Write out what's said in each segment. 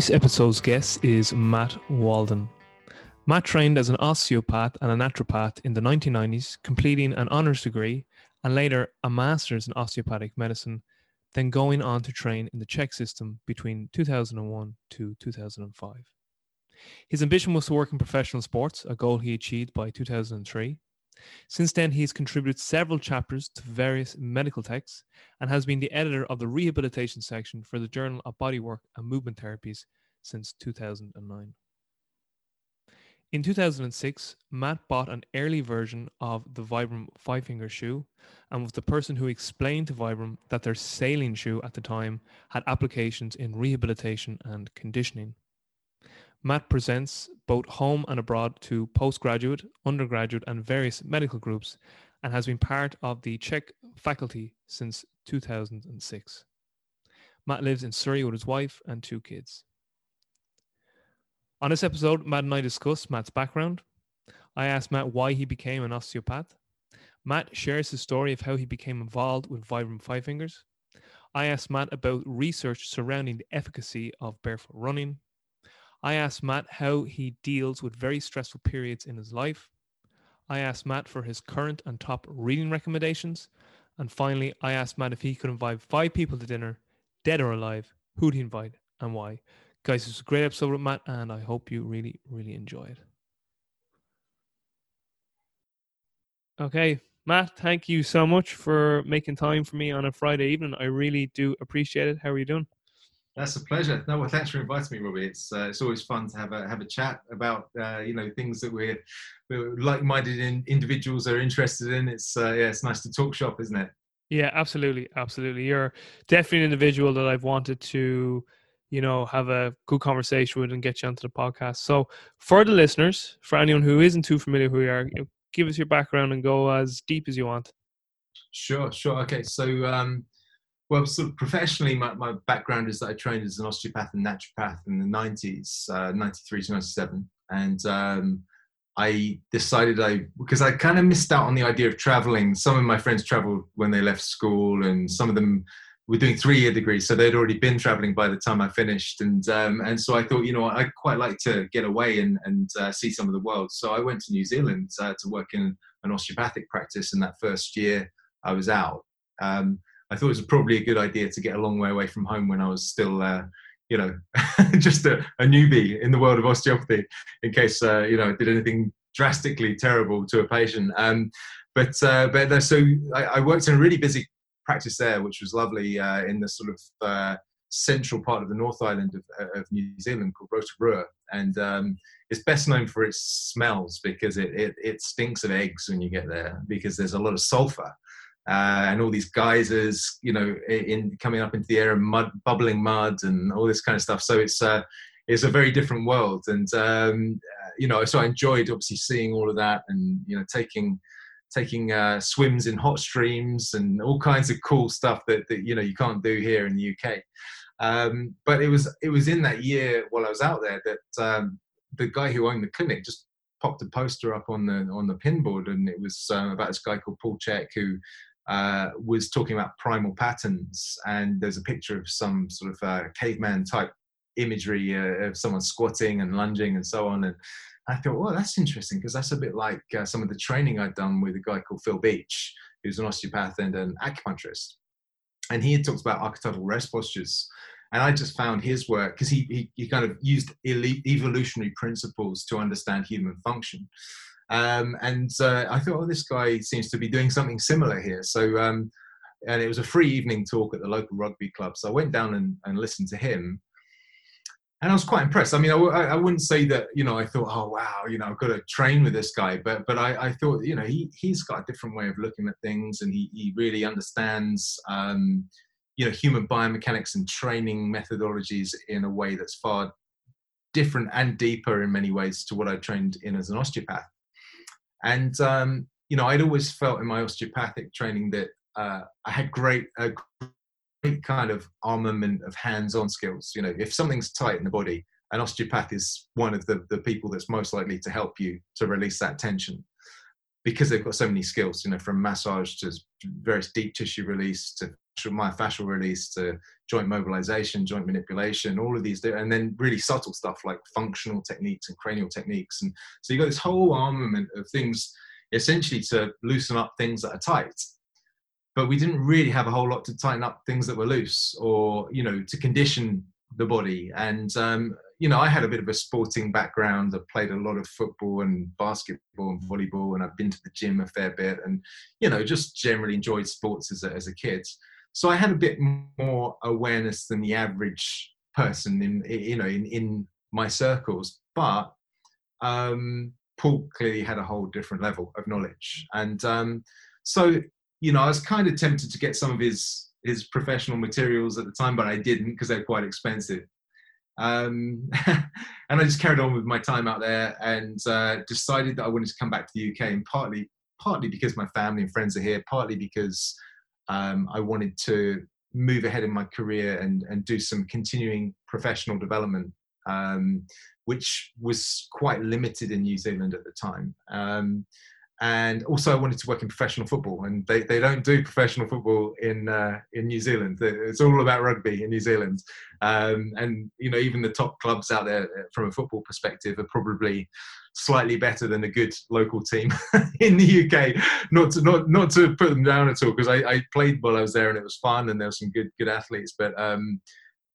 This episode's guest is Matt Wallden. Matt trained as an osteopath and a naturopath in the 1990s, completing an honours degree and later a master's in osteopathic medicine, then going on to train in the CHEK system between 2001 to 2005. His ambition was to work in professional sports, a goal he achieved by 2003. Since then, he has contributed several chapters to various medical texts and has been the editor of the rehabilitation section for the Journal of Bodywork and Movement Therapies since 2009. In 2006, Matt bought an early version of the Vibram five finger shoe and was the person who explained to Vibram that their sailing shoe at the time had applications in rehabilitation and conditioning. Matt presents both home and abroad to postgraduate, undergraduate, and various medical groups and has been part of the CHEK faculty since 2006. Matt lives in Surrey with his wife and two kids. On this episode, Matt and I discuss Matt's background. I asked Matt why he became an osteopath. Matt shares his story of how he became involved with Vibram Five Fingers. I asked Matt about research surrounding the efficacy of barefoot running, I asked Matt how he deals with very stressful periods in his life. I asked Matt for his current and top reading recommendations. And finally, I asked Matt if he could invite five people to dinner, dead or alive, who'd he invite and why. Guys, it's a great episode with Matt, and I hope you really, really enjoy it. Okay, Matt, thank you so much for making time for me on a Friday evening. I really do appreciate it. How are you doing? That's a pleasure. No, well, thanks for inviting me, Robbie. It's uh, it's always fun to have a have a chat about uh, you know things that we're, we're like-minded in, individuals are interested in. It's uh, yeah, it's nice to talk shop, isn't it? Yeah, absolutely, absolutely. You're definitely an individual that I've wanted to, you know, have a good conversation with and get you onto the podcast. So, for the listeners, for anyone who isn't too familiar who you are, you know, give us your background and go as deep as you want. Sure, sure. Okay, so um, well, sort of professionally, my, my background is that I trained as an osteopath and naturopath in the 90s, uh, 93 to 97. And um, I decided I, because I kind of missed out on the idea of traveling. Some of my friends traveled when they left school, and some of them were doing three year degrees. So they'd already been traveling by the time I finished. And, um, and so I thought, you know, I'd quite like to get away and, and uh, see some of the world. So I went to New Zealand uh, to work in an osteopathic practice in that first year I was out. Um, I thought it was probably a good idea to get a long way away from home when I was still, uh, you know, just a, a, newbie in the world of osteopathy, in case uh, you know I did anything drastically terrible to a patient. Um, but uh, but so I, I, worked in a really busy practice there, which was lovely uh, in the sort of uh, central part of the North Island of, of New Zealand called Rotorua, and um, it's best known for its smells because it, it, it stinks of eggs when you get there because there's a lot of sulfur uh, and all these geysers, you know, in coming up into the air and mud, bubbling mud, and all this kind of stuff. So it's uh, it's a very different world, and um, uh, you know, so I enjoyed obviously seeing all of that, and you know, taking taking uh, swims in hot streams and all kinds of cool stuff that, that you know you can't do here in the UK. Um, but it was it was in that year while I was out there that um, the guy who owned the clinic just popped a poster up on the on the pinboard, and it was uh, about this guy called Paul Chek who uh, was talking about primal patterns, and there's a picture of some sort of uh, caveman type imagery uh, of someone squatting and lunging and so on. And I thought, well, that's interesting because that's a bit like uh, some of the training I'd done with a guy called Phil Beach, who's an osteopath and an acupuncturist. And he had talked about archetypal rest postures. And I just found his work because he, he, he kind of used evolutionary principles to understand human function. Um, and uh, I thought, oh, this guy seems to be doing something similar here. So, um, and it was a free evening talk at the local rugby club. So I went down and, and listened to him. And I was quite impressed. I mean, I, I wouldn't say that, you know, I thought, oh, wow, you know, I've got to train with this guy. But, but I, I thought, you know, he, he's got a different way of looking at things and he, he really understands, um, you know, human biomechanics and training methodologies in a way that's far different and deeper in many ways to what I trained in as an osteopath. And um, you know, I'd always felt in my osteopathic training that uh, I had great, a great kind of armament of hands-on skills. You know, if something's tight in the body, an osteopath is one of the, the people that's most likely to help you to release that tension because they've got so many skills, you know, from massage to various deep tissue release to myofascial release to joint mobilization, joint manipulation, all of these, and then really subtle stuff like functional techniques and cranial techniques. And so you've got this whole armament of things essentially to loosen up things that are tight. But we didn't really have a whole lot to tighten up things that were loose or, you know, to condition the body. And, um, you know, I had a bit of a sporting background. I played a lot of football and basketball and volleyball, and I've been to the gym a fair bit and, you know, just generally enjoyed sports as a, as a kid. So I had a bit more awareness than the average person in, you know, in, in my circles. But um, Paul clearly had a whole different level of knowledge. And um, so, you know, I was kind of tempted to get some of his his professional materials at the time, but I didn't because they're quite expensive. Um, and I just carried on with my time out there and uh, decided that I wanted to come back to the UK, and partly partly because my family and friends are here, partly because um, I wanted to move ahead in my career and and do some continuing professional development. Um, which was quite limited in New Zealand at the time. Um, and also, I wanted to work in professional football, and they, they don't do professional football in uh, in New Zealand. It's all about rugby in New Zealand, um, and you know even the top clubs out there uh, from a football perspective are probably slightly better than a good local team in the UK. Not to not not to put them down at all, because I, I, played while I was there and it was fun, and there were some good good athletes. But um,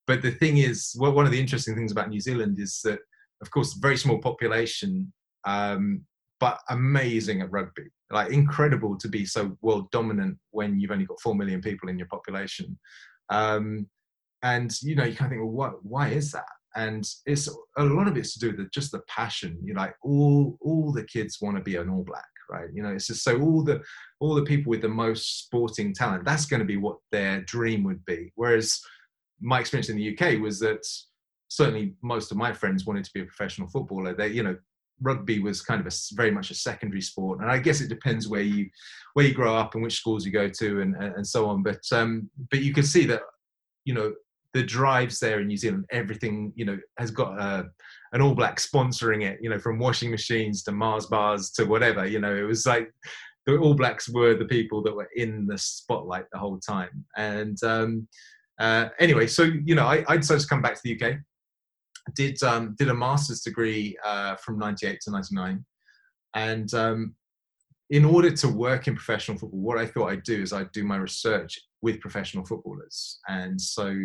but the thing is, well, one of the interesting things about New Zealand is that of course, very small population, um, but amazing at rugby. Like incredible to be so world dominant when you've only got four million people in your population. Um, and you know, you kind of think, well, what? Why is that? And it's a lot of it's to do with just the passion. You know, like all all the kids want to be an All Black, right? You know, it's just so all the all the people with the most sporting talent. That's going to be what their dream would be. Whereas my experience in the UK was that certainly most of my friends wanted to be a professional footballer. They, you know, rugby was kind of a very much a secondary sport, and I guess it depends where you where you grow up and which schools you go to and and so on. But um, but you can see that you know the drives there in New Zealand, everything you know has got a, an All Black sponsoring it. You know, from washing machines to Mars bars to whatever. You know, it was like the All Blacks were the people that were in the spotlight the whole time. And um, uh, anyway, so you know, I, I decided to come back to the UK did um, did a master's degree uh, from 98 to 99 and um, in order to work in professional football what i thought i'd do is i'd do my research with professional footballers and so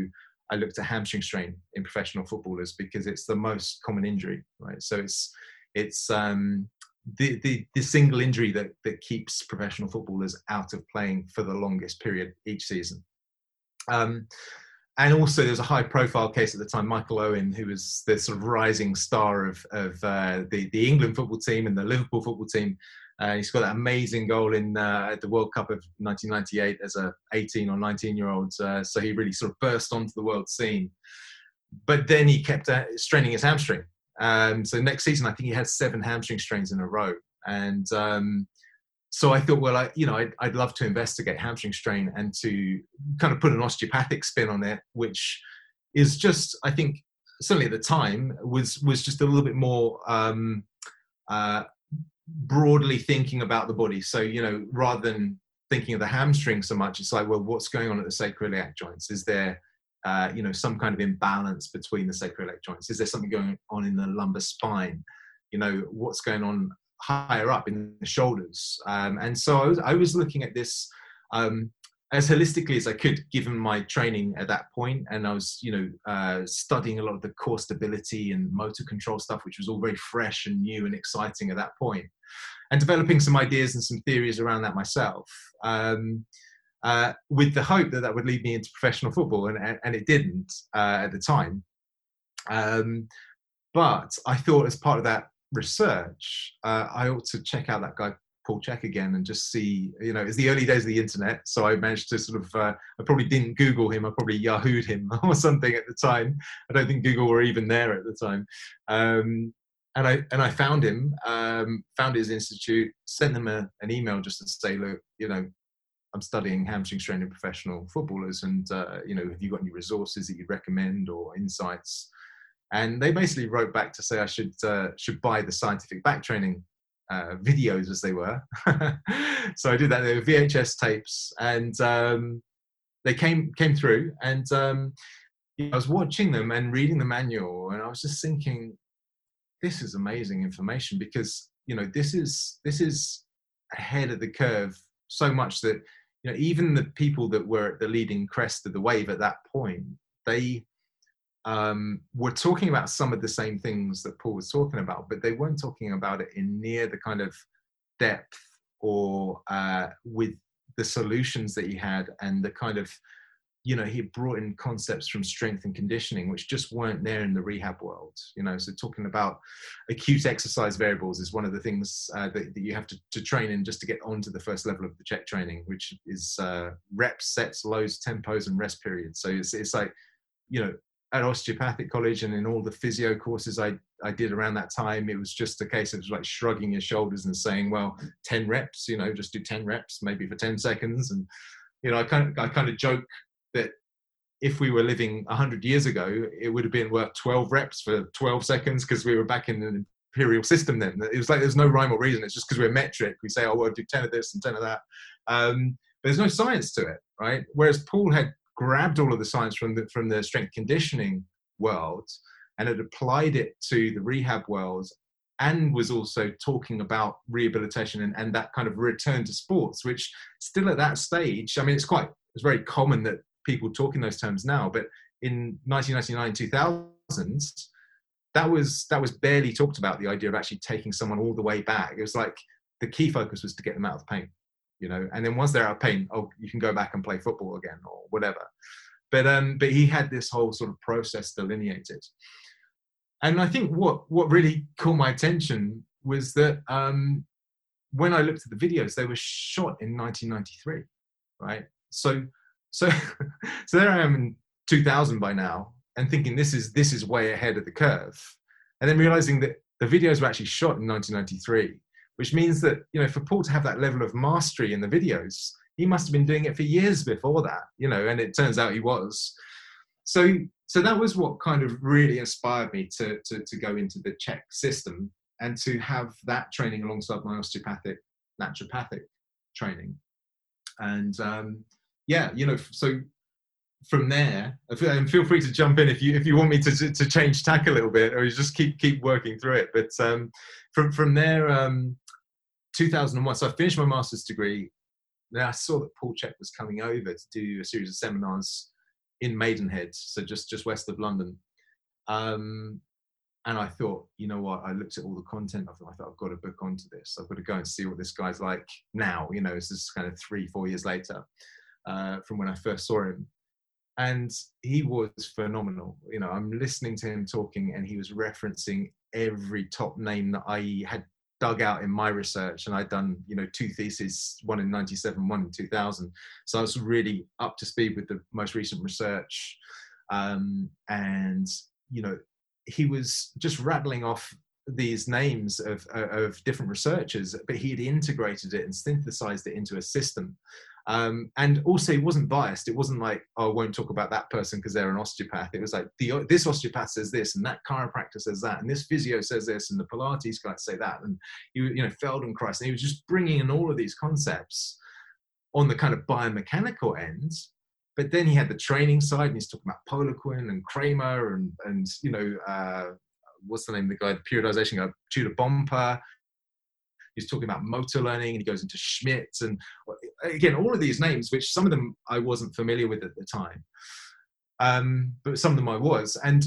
i looked at hamstring strain in professional footballers because it's the most common injury right so it's it's um, the, the, the single injury that, that keeps professional footballers out of playing for the longest period each season um, and also there's a high profile case at the time, Michael Owen, who was the sort of rising star of, of uh, the, the England football team and the Liverpool football team. Uh, he scored that amazing goal in uh, at the World Cup of 1998 as a 18 or 19 year old. Uh, so he really sort of burst onto the world scene. But then he kept uh, straining his hamstring. Um, so next season, I think he had seven hamstring strains in a row. And um, so I thought, well, I, you know, I'd, I'd, love to investigate hamstring strain and to kind of put an osteopathic spin on it, which is just, I think, certainly at the time was was just a little bit more um, uh, broadly thinking about the body. So you know, rather than thinking of the hamstring so much, it's like, well, what's going on at the sacroiliac joints? Is there uh, you know some kind of imbalance between the sacroiliac joints? Is there something going on in the lumbar spine? You know, what's going on higher up in the shoulders. Um, and so I was, I was looking at this um, as holistically as I could, given my training at that point. And I was, you know, uh, studying a lot of the core stability and motor control stuff, which was all very fresh and new and exciting at that point, and developing some ideas and some theories around that myself. Um, uh, with the hope that that would lead me into professional football, and, and it didn't uh, at the time. Um, but I thought, as part of that research, uh, I ought to check out that guy Paul Chek again and just see. You know, it's the early days of the internet, so I managed to sort of. Uh, I probably didn't Google him. I probably Yahooed him or something at the time. I don't think Google were even there at the time. Um, and I and I found him, um, found his institute, sent them a, an email just to say, look, you know, I'm studying hamstring strain in professional footballers, and uh, you know, have you got any resources that you'd recommend or insights? and they basically wrote back to say I should uh, should buy the scientific back training uh, videos as they were. so I did that. They were VHS tapes, and um, they came came through, and um, I was watching them and reading the manual, and I was just thinking, this is amazing information because you know this is this is ahead of the curve so much that you know even the people that were at the leading crest of the wave at that point they um, were talking about some of the same things that Paul was talking about, but they weren't talking about it in near the kind of depth or uh, with the solutions that he had and the kind of you know he brought in concepts from strength and conditioning which just weren't there in the rehab world you know so talking about acute exercise variables is one of the things uh, that, that, you have to, to, train in just to get onto the first level of the CHEK training which is uh, reps sets loads tempos and rest periods so it's, it's like you know at osteopathic college and in all the physio courses I, I did around that time, it was just a case of like shrugging your shoulders and saying, well, 10 reps, you know, just do 10 reps, maybe for 10 seconds. And, you know, I kind of, I kind of joke that if we were living 100 years ago, it would have been worth 12 reps for 12 seconds because we were back in the imperial system then. It was like there's no rhyme or reason. It's just because we're metric. We say, oh, well, do 10 of this and 10 of that. Um, there's no science to it, right? Whereas Paul had grabbed all of the science from the, from the strength conditioning world and had applied it to the rehab world and was also talking about rehabilitation and, and that kind of return to sports, which still at that stage, I mean, it's quite, it's very common that people talk in those terms now, but in 1999, 2000s, that was that was barely talked about. The idea of actually taking someone all the way back. It was like the key focus was to get them out of pain, you know. And then once they're out of pain, oh, you can go back and play football again or whatever. But um, but he had this whole sort of process delineated. And I think what what really caught my attention was that um, when I looked at the videos, they were shot in 1993, right? So so, so there I am in 2000 by now, and thinking this is this is way ahead of the curve, and then realizing that the videos were actually shot in 1993, which means that you know for Paul to have that level of mastery in the videos, he must have been doing it for years before that, you know, and it turns out he was. So, so that was what kind of really inspired me to to, to go into the CHEK system and to have that training alongside my osteopathic naturopathic training, and um, yeah, you know, so from there, and feel free to jump in if you if you want me to to, change tack a little bit, or just keep keep working through it. But um, from from there, um, 2001. So I finished my master's degree. Then I saw that Paul Chek was coming over to do a series of seminars in Maidenhead, so just just west of London. Um, and I thought, you know what? I looked at all the content. I thought, I thought I've got to book onto this. I've got to go and see what this guy's like now. You know, this is kind of three, four years later uh, from when I first saw him. And he was phenomenal. You know, I'm listening to him talking, and he was referencing every top name that I had dug out in my research and I'd done, you know, two theses, one in 97, one in 2000. So I was really up to speed with the most recent research. Um, and, you know, he was just rattling off these names of, of different researchers, but he had integrated it and synthesized it into a system. Um, and also, he wasn't biased. It wasn't like, oh, I won't talk about that person because they're an osteopath. It was like, the, this osteopath says this, and that chiropractor says that, and this physio says this, and the Pilates guy say that. And, you, you know, Feldenkrais. And he was just bringing in all of these concepts on the kind of biomechanical end. But then he had the training side, and he's talking about Poliquin and Kraemer, and, and you know, uh, what's the name of the guy, the periodization guy, Tudor Bompa, he's talking about motor learning and he goes into Schmidt and again all of these names which some of them I wasn't familiar with at the time um, but some of them I was. And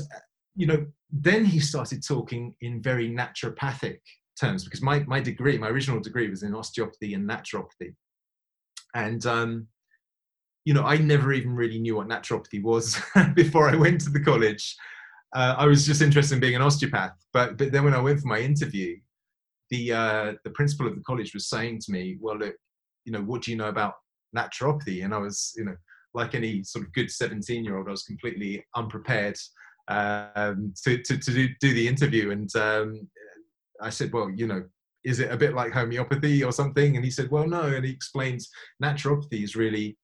you know then he started talking in very naturopathic terms because my, my degree my original degree was in osteopathy and naturopathy. And um, you know I never even really knew what naturopathy was before I went to the college. Uh, I was just interested in being an osteopath but but then when I went for my interview the uh, the principal of the college was saying to me, "Well, look, you know, what do you know about naturopathy?" And I was, you know, like any sort of good seventeen year old, I was completely unprepared um, to, to to do, do the interview. And um, I said, "Well, you know." Is it a bit like homeopathy or something? And he said, "Well, no." And he explains naturopathy is really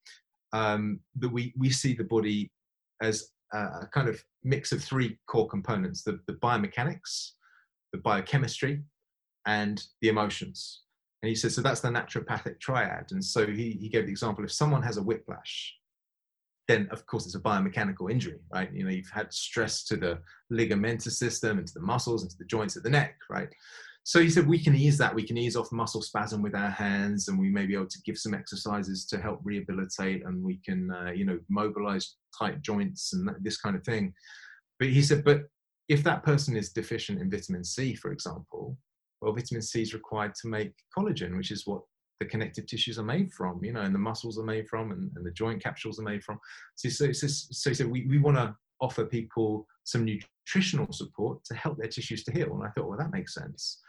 um, that we we see the body as a kind of mix of three core components: the, the biomechanics, the biochemistry, and the emotions. And he says, so that's the naturopathic triad. And so he, he gave the example if someone has a whiplash, then of course it's a biomechanical injury, right? You know, you've had stress to the ligamentous system and to the muscles and to the joints at the neck, right? So he said we can ease that. We can ease off muscle spasm with our hands, and we may be able to give some exercises to help rehabilitate, and we can, uh, you know, mobilize tight joints and this kind of thing. But he said, but if that person is deficient in vitamin C, for example, well, vitamin C is required to make collagen, which is what the connective tissues are made from, you know, and the muscles are made from, and, and the joint capsules are made from. So, so, so, so, so we, we want to offer people some nutritional support to help their tissues to heal. And I thought, well, that makes sense.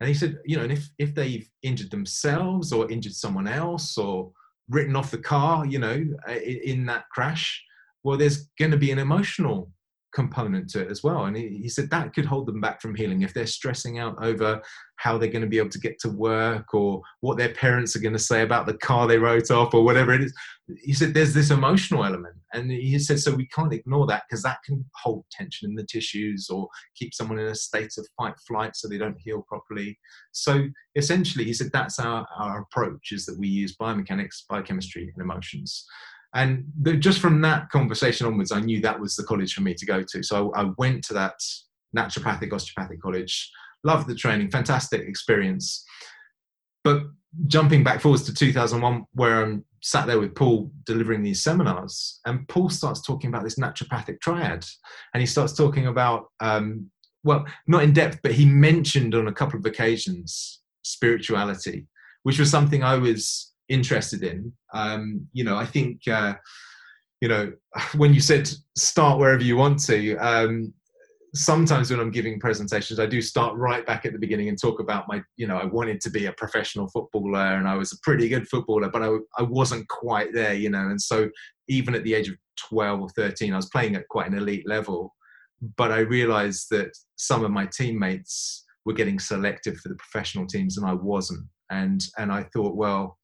And he said, you know, and if, if they've injured themselves or injured someone else or written off the car, you know, in, in that crash, well, there's going to be an emotional component to it as well. And he, he, said that could hold them back from healing if they're stressing out over how they're going to be able to get to work or what their parents are going to say about the car they wrote off or whatever it is. He said there's this emotional element. And he said, so we can't ignore that because that can hold tension in the tissues or keep someone in a state of fight flight so they don't heal properly. So essentially, he said that's our, our approach is that we use biomechanics, biochemistry, and emotions and the, just from that conversation onwards, I knew that was the college for me to go to. So I, I went to that naturopathic osteopathic college, loved the training, fantastic experience. But jumping back forwards to 2001, where I'm sat there with Paul delivering these seminars, and Paul starts talking about this naturopathic triad, and he starts talking about, um, well, not in depth, but he mentioned on a couple of occasions spirituality, which was something I was interested in. Um, you know, I think uh, you know when you said start wherever you want to. Um, sometimes when I'm giving presentations, I do start right back at the beginning and talk about my, you know, I wanted to be a professional footballer and I was a pretty good footballer, but I, I wasn't quite there, you know. And so even at the age of 12 or 13, I was playing at quite an elite level. But I realized that some of my teammates were getting selected for the professional teams and I wasn't. And, and I thought, well,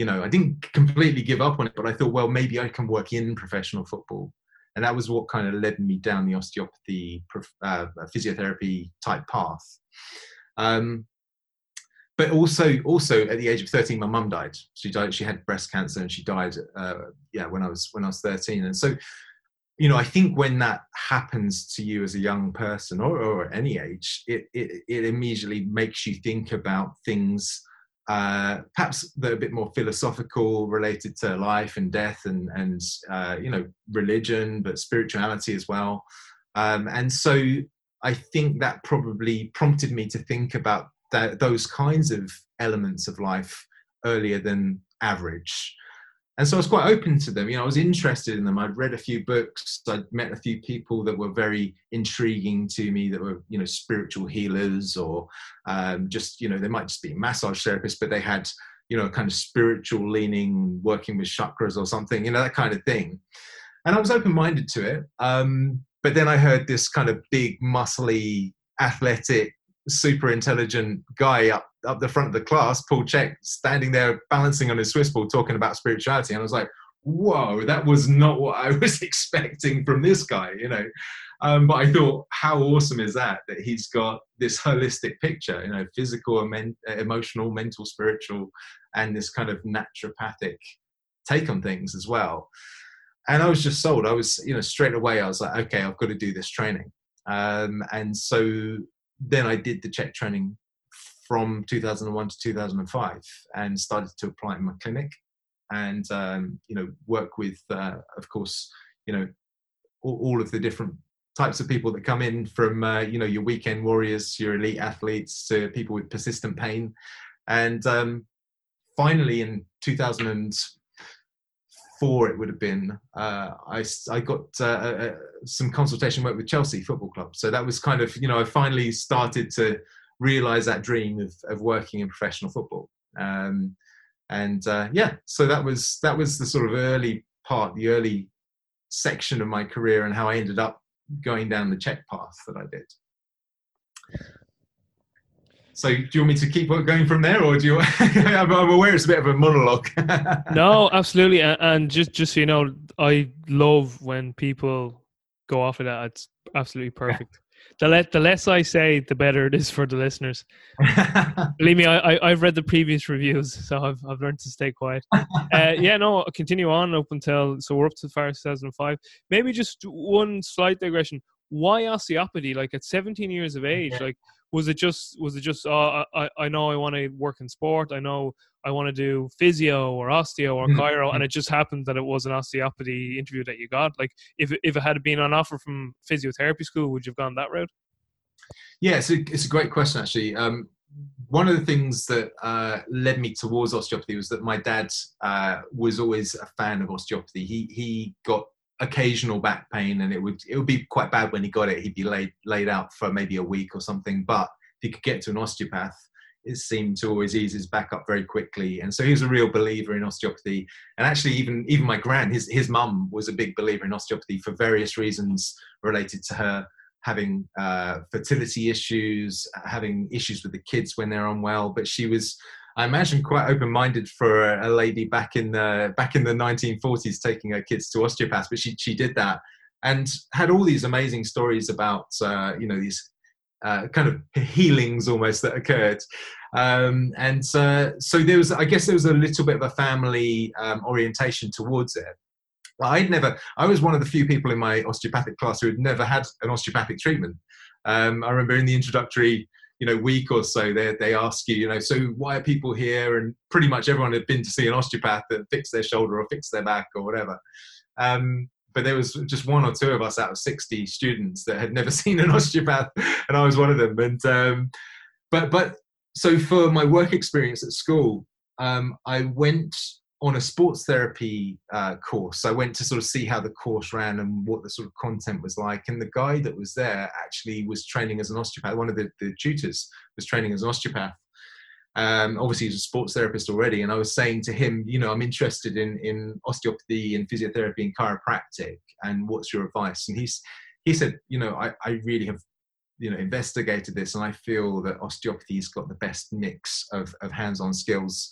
you know, I didn't completely give up on it, but I thought, well, maybe I can work in professional football. And that was what kind of led me down the osteopathy, uh, physiotherapy type path. Um, but also, also at the age of 13, my mum died. She died. She had breast cancer, and she died. Uh, yeah, when I was when I was 13. And so, you know, I think when that happens to you as a young person, or, or at any age, it, it it immediately makes you think about things uh, perhaps they're a bit more philosophical, related to life and death, and and uh, you know religion, but spirituality as well. Um, and so I think that probably prompted me to think about that, those kinds of elements of life earlier than average and so I was quite open to them. You know, I was interested in them. I'd read a few books. I'd met a few people that were very intriguing to me. That were, you know, spiritual healers, or um, just, you know, they might just be massage therapists, but they had, you know, kind of spiritual leaning, working with chakras or something. You know, that kind of thing. And I was open-minded to it. Um, but then I heard this kind of big, muscly, athletic super intelligent guy up up the front of the class, Paul Chek, standing there balancing on his Swiss ball, talking about spirituality, and I was like, "Whoa, that was not what I was expecting from this guy," you know. Um, but I thought, how awesome is that? That he's got this holistic picture, you know, physical, men- emotional, mental, spiritual, and this kind of naturopathic take on things as well. And I was just sold. I was, you know, straight away, I was like, okay, I've got to do this training. Um, and so then I did the CHEK training from 2001 to 2005 and started to apply in my clinic and um, you know work with uh, of course you know all, all, of the different types of people that come in from uh, you know your weekend warriors your elite athletes to people with persistent pain. And um, finally in 2004 it would have been uh, I, I got uh, uh, some consultation work with chelsea football club. So that was kind of you know i finally started to realize that dream of, of working in professional football. Um, and uh, yeah, so that was that was the sort of early part, the early section of my career, and how I ended up going down the CHEK path that I did. So, do you want me to keep going from there, or do you? I'm aware it's a bit of a monologue. no, absolutely, and just just so you know, I love when people go off of that. It's absolutely perfect the, le- the less I say, the better it is for the listeners. Believe me, I, I, have read the previous reviews, so I've, I've learned to stay quiet. Uh, yeah, no, continue on up until, so we're up to the far 2005. Maybe just one slight digression. Why osteopathy? Like at 17 years of age, like was it just was it just oh, I I know I want to work in sport. I know I want to do physio or osteo or mm-hmm. chiro, and it just happened that it was an osteopathy interview that you got. Like if if it had been on offer from physiotherapy school, would you have gone that route? Yeah, it's a, it's a great question actually. Um, one of the things that uh, led me towards osteopathy was that my dad uh, was always a fan of osteopathy. He he got occasional back pain and it would it would be quite bad when he got it. He'd be laid laid out for maybe a week or something. But if he could get to an osteopath it seemed to always ease his back up very quickly. And so he was a real believer in osteopathy. And actually even even my gran his his mum was a big believer in osteopathy for various reasons related to her having uh, fertility issues having issues with the kids when they're unwell. But she was I imagine quite open-minded for a, lady back in the back in the 1940s taking her kids to osteopaths, but she she did that and had all these amazing stories about uh, you know these uh, kind of healings almost that occurred. Um, and uh, so there was, I guess, there was a little bit of a family um, orientation towards it. I'd never, I was one of the few people in my osteopathic class who had never had an osteopathic treatment. Um, I remember in the introductory you know week or so they they ask you you know so why are people here? And pretty much everyone had been to see an osteopath that fixed their shoulder or fixed their back or whatever. Um, but there was just one or two of us out of 60 students that had never seen an osteopath and i was one of them. And um, but but so for my work experience at school um, i went on a sports therapy uh, course. I went to sort of see how the course ran and what the sort of content was like. And the guy that was there actually was training as an osteopath. One of the, the tutors was training as an osteopath. Um, obviously, he's a sports therapist already. And I was saying to him, you know, I'm interested in, in osteopathy and physiotherapy and chiropractic. And what's your advice? And he's, he said, you know, I, I really have you know investigated this and i feel that osteopathy's got the best mix of, of hands-on skills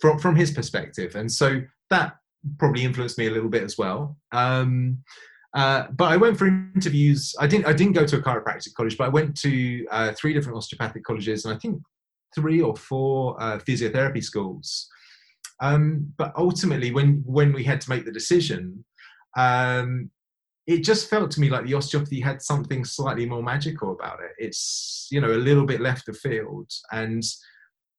from from his perspective, and so that probably influenced me a little bit as well. Um, uh, but I went for interviews. I didn't. I didn't go to a chiropractic college, but I went to uh, three different osteopathic colleges, and I think three or four uh, physiotherapy schools. Um, but ultimately, when when we had to make the decision, um, it just felt to me like the osteopathy had something slightly more magical about it. It's you know a little bit left of field, and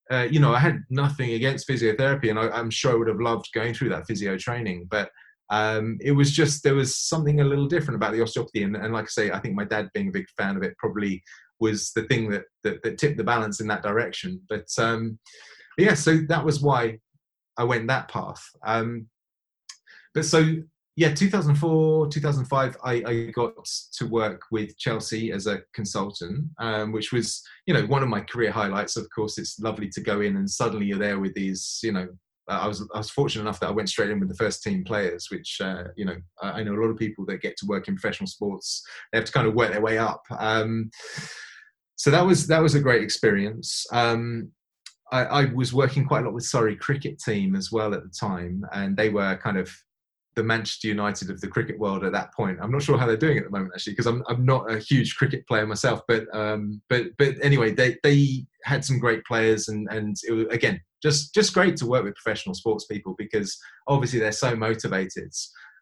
uh, you know, I had nothing against physiotherapy, and I, am sure I would have loved going through that physio training. But um, it was just there was something a little different about the osteopathy, and, and, like I say, I think my dad being a big fan of it probably was the thing that that, that tipped the balance in that direction. But um, yeah, so that was why I went that path. Um, but so yeah, 2004, 2005, I, I, got to work with Chelsea as a consultant, um, which was, you know, one of my career highlights. Of course, it's lovely to go in and suddenly you're there with these, you know, I was I was fortunate enough that I went straight in with the first team players, which uh, you know I know a lot of people that get to work in professional sports they have to kind of work their way up. Um, so that was that was a great experience. Um, I, I, was working quite a lot with Surrey cricket team as well at the time, and they were kind of the Manchester United of the cricket world at that point. I'm not sure how they're doing at the moment actually, because I'm I'm not a huge cricket player myself. But um, but but anyway, they they had some great players, and and it was again just just great to work with professional sports people because obviously they're so motivated.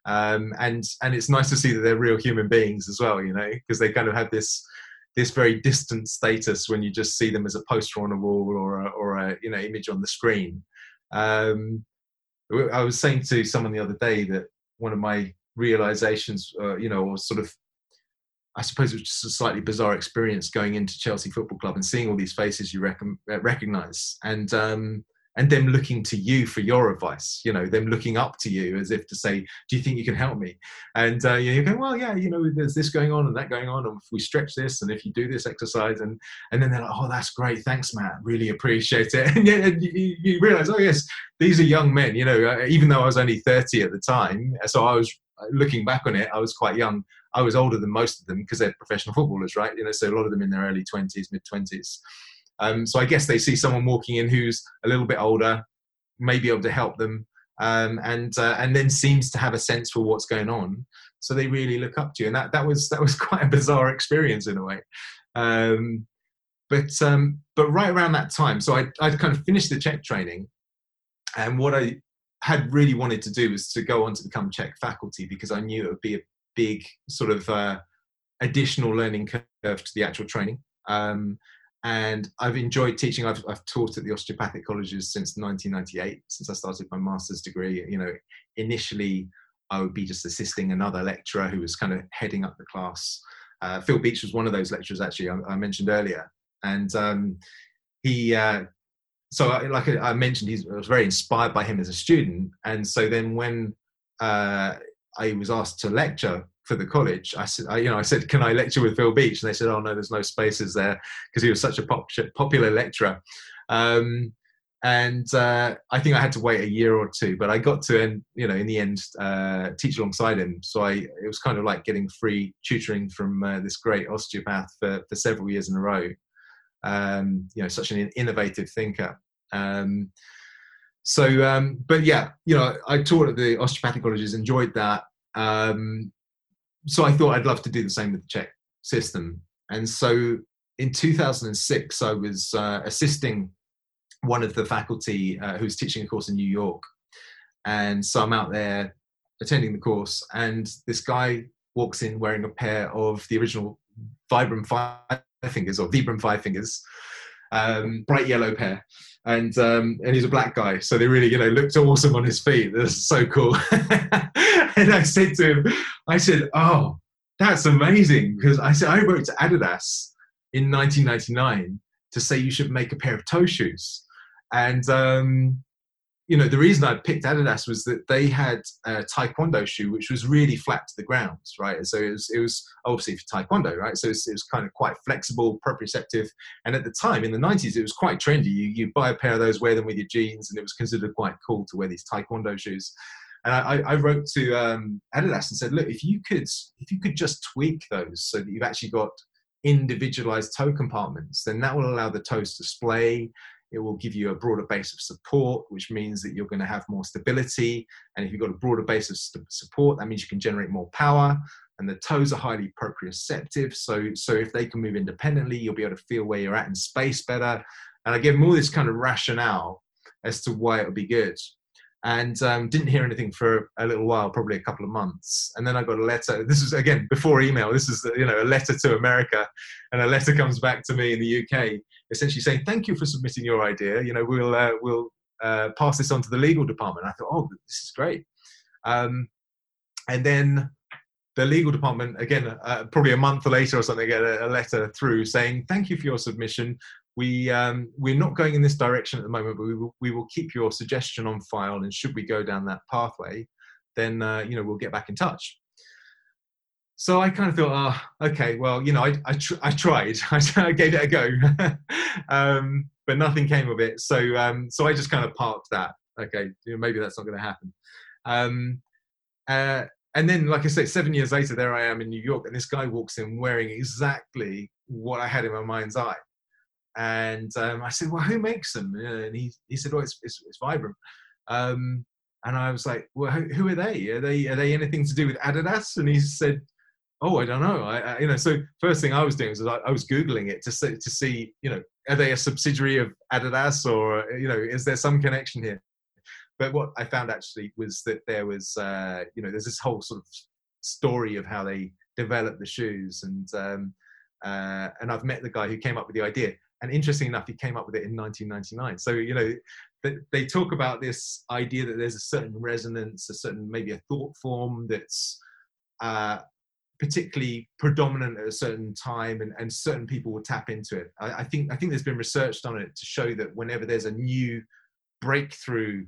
Um, and and it's nice to see that they're real human beings as well, you know, because they kind of have this this very distant status when you just see them as a poster on a wall or a, or a you know image on the screen. Um, I was saying to someone the other day that one of my realizations, uh, you know, or sort of, I suppose it was just a slightly bizarre experience going into Chelsea Football Club and seeing all these faces you rec- recognize. And um, and them looking to you for your advice you know them looking up to you as if to say do you think you can help me? And uh, you go well yeah you know there's this going on and that going on and if we stretch this and if you do this exercise and and then they're like oh that's great thanks matt really appreciate it. And, yeah, you, you realize oh yes these are young men you know uh, even though i was only 30 at the time so i was uh, looking back on it i was quite young. I was older than most of them because they're professional footballers right? You know so a lot of them in their early 20s mid 20s um, so I guess they see someone walking in who's a little bit older, may be able to help them, um, and uh, and then seems to have a sense for what's going on. so they really look up to you and that that was that was quite a bizarre experience in a way um, but um, but right around that time so i i kind of finished the CHEK training and what i had really wanted to do was to go on to become CHEK faculty because i knew it would be a big sort of uh, additional learning curve to the actual training um, and I've enjoyed teaching. I've, I've, taught at the osteopathic colleges since 1998, since I started my master's degree. You know, initially I would be just assisting another lecturer who was kind of heading up the class. Uh, Phil Beach was one of those lecturers, actually, I, I mentioned earlier. And um, he, uh, so I, like I mentioned, I was very inspired by him as a student. And so then when uh, I was asked to lecture for the college, I said, I, you know, I said, can I lecture with Phil Beach? And they said, oh no, there's no spaces there because he was such a pop- popular lecturer. Um, and uh, I think I had to wait a year or two, but I got to, end, you know, in the end, uh, teach alongside him. So I, it was kind of like getting free tutoring from uh, this great osteopath for, for several years in a row. Um, you know, such an innovative thinker. Um, so, um, but yeah, you know, I taught at the osteopathic colleges, enjoyed that. Um, so I thought I'd love to do the same with the CHEK system. And so in 2006, I was uh, assisting one of the faculty uh, who was teaching a course in New York. And so I'm out there attending the course, and this guy walks in wearing a pair of the original Vibram Five Fingers or Vibram Five Fingers, um, bright yellow pair. And um, and he's a black guy, so they really you know looked awesome on his feet. That's so cool. and I said to him, I said, "Oh, that's amazing," because I said I wrote to Adidas in 1999 to say you should make a pair of toe shoes and um, you know the reason I picked Adidas was that they had a Taekwondo shoe which was really flat to the ground, right? So it was, it was obviously for Taekwondo, right? So it was, it was, kind of quite flexible, proprioceptive, and at the time in the 90s it was quite trendy. You you buy a pair of those, wear them with your jeans, and it was considered quite cool to wear these Taekwondo shoes. And I, I wrote to um, Adidas and said, look, if you could if you could just tweak those so that you've actually got individualized toe compartments, then that will allow the toes to splay it will give you a broader base of support, which means that you're going to have more stability. And if you've got a broader base of st- support, that means you can generate more power. And the toes are highly proprioceptive. So, so if they can move independently, you'll be able to feel where you're at in space better. And I give them all this kind of rationale as to why it would be good and um, didn't hear anything for a little while, probably a couple of months. And then I got a letter. This is again before email. This is you know a letter to America, and a letter comes back to me in the UK, essentially saying thank you for submitting your idea. You know we'll uh, we'll uh, pass this on to the legal department. I thought, oh, this is great. Um, and then the legal department again uh, probably a month later or something get a, a, letter through saying thank you for your submission we um, we're not going in this direction at the moment, but we will, we will keep your suggestion on file. And should we go down that pathway, then uh, you know we'll get back in touch. So I kind of thought, oh, okay, well, you know, I I, tr- I tried, I gave it a go, um, but nothing came of it. So um, so I just kind of parked that. Okay, you know, maybe that's not going to happen. Um, uh, and then, like I say, seven years later, there I am in New York, and this guy walks in wearing exactly what I had in my mind's eye. And um, I said, well, who makes them? And he, he said, oh, it's, it's, it's Vibram. Um, and I was like, well, who, who, are they? Are they are they anything to do with Adidas? And he said, oh, I don't know. I, I you know, so first thing I was doing was I, I was googling it to see, to see, you know, are they a subsidiary of Adidas or you know, is there some connection here? But what I found actually was that there was, uh, you know, there's this whole sort of story of how they developed the shoes, and um, uh, and I've met the guy who came up with the idea and interesting enough, he came up with it in 1999. So you know, they, they talk about this idea that there's a certain resonance, a certain maybe a thought form that's uh, particularly predominant at a certain time, and, and certain people will tap into it. I, I think I think there's been research on it to show that whenever there's a new breakthrough,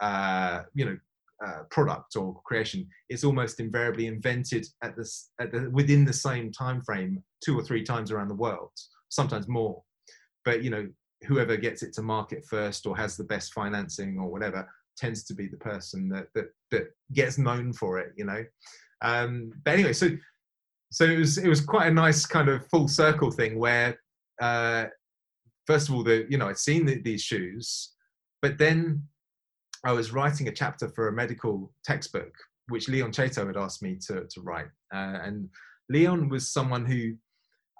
uh, you know, uh, product or creation, it's almost invariably invented at this at the, within the same time frame, two or three times around the world, sometimes more but you know whoever gets it to market first or has the best financing or whatever tends to be the person that that, that gets known for it you know um, but anyway so so it was it was quite a nice kind of full circle thing where uh, first of all the you know i'd seen the, these shoes but then i was writing a chapter for a medical textbook which Leon Chaitow had asked me to to write. Uh, and Leon was someone who,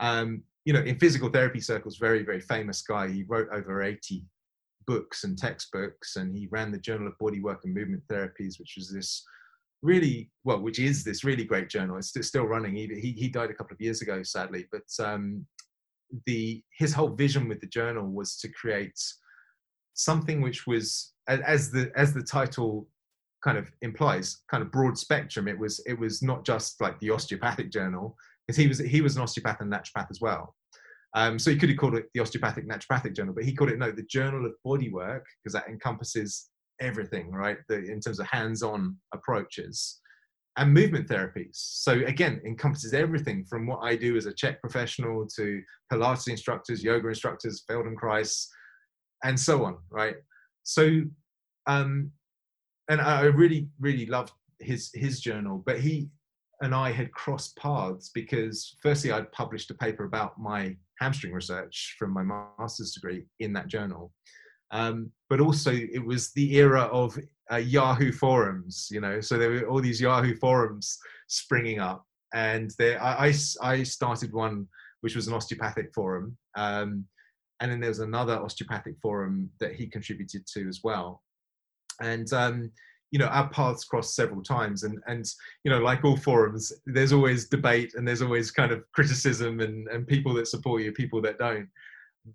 um, you know, in physical therapy circles, very very famous guy. He wrote over eighty books and textbooks, and he ran the Journal of Bodywork and Movement Therapies, which was this really well, which is this really great journal. It's still running. He he, died a couple of years ago, sadly, but um, the his whole vision with the journal was to create something which was as the as the title kind of implies kind of broad spectrum it was it was not just like the osteopathic journal because he was he was an osteopath and naturopath as well um, so he could have called it the osteopathic naturopathic journal but he called it no the journal of body work because that encompasses everything right the, in terms of hands-on approaches and movement therapies so again encompasses everything from what i do as a CHEK professional to pilates instructors yoga instructors feldenkrais and so on right so um and I really, really loved his his journal. But he and I had crossed paths because firstly I'd published a paper about my hamstring research from my master's degree in that journal. Um, but also it was the era of uh, Yahoo forums, you know, so there were all these Yahoo forums springing up, and there I, I, I started one which was an osteopathic forum, um, and then there was another osteopathic forum that he contributed to as well. And um, you know our paths crossed several times and and you know like all forums there's always debate and there's always kind of criticism and and people that support you people that don't.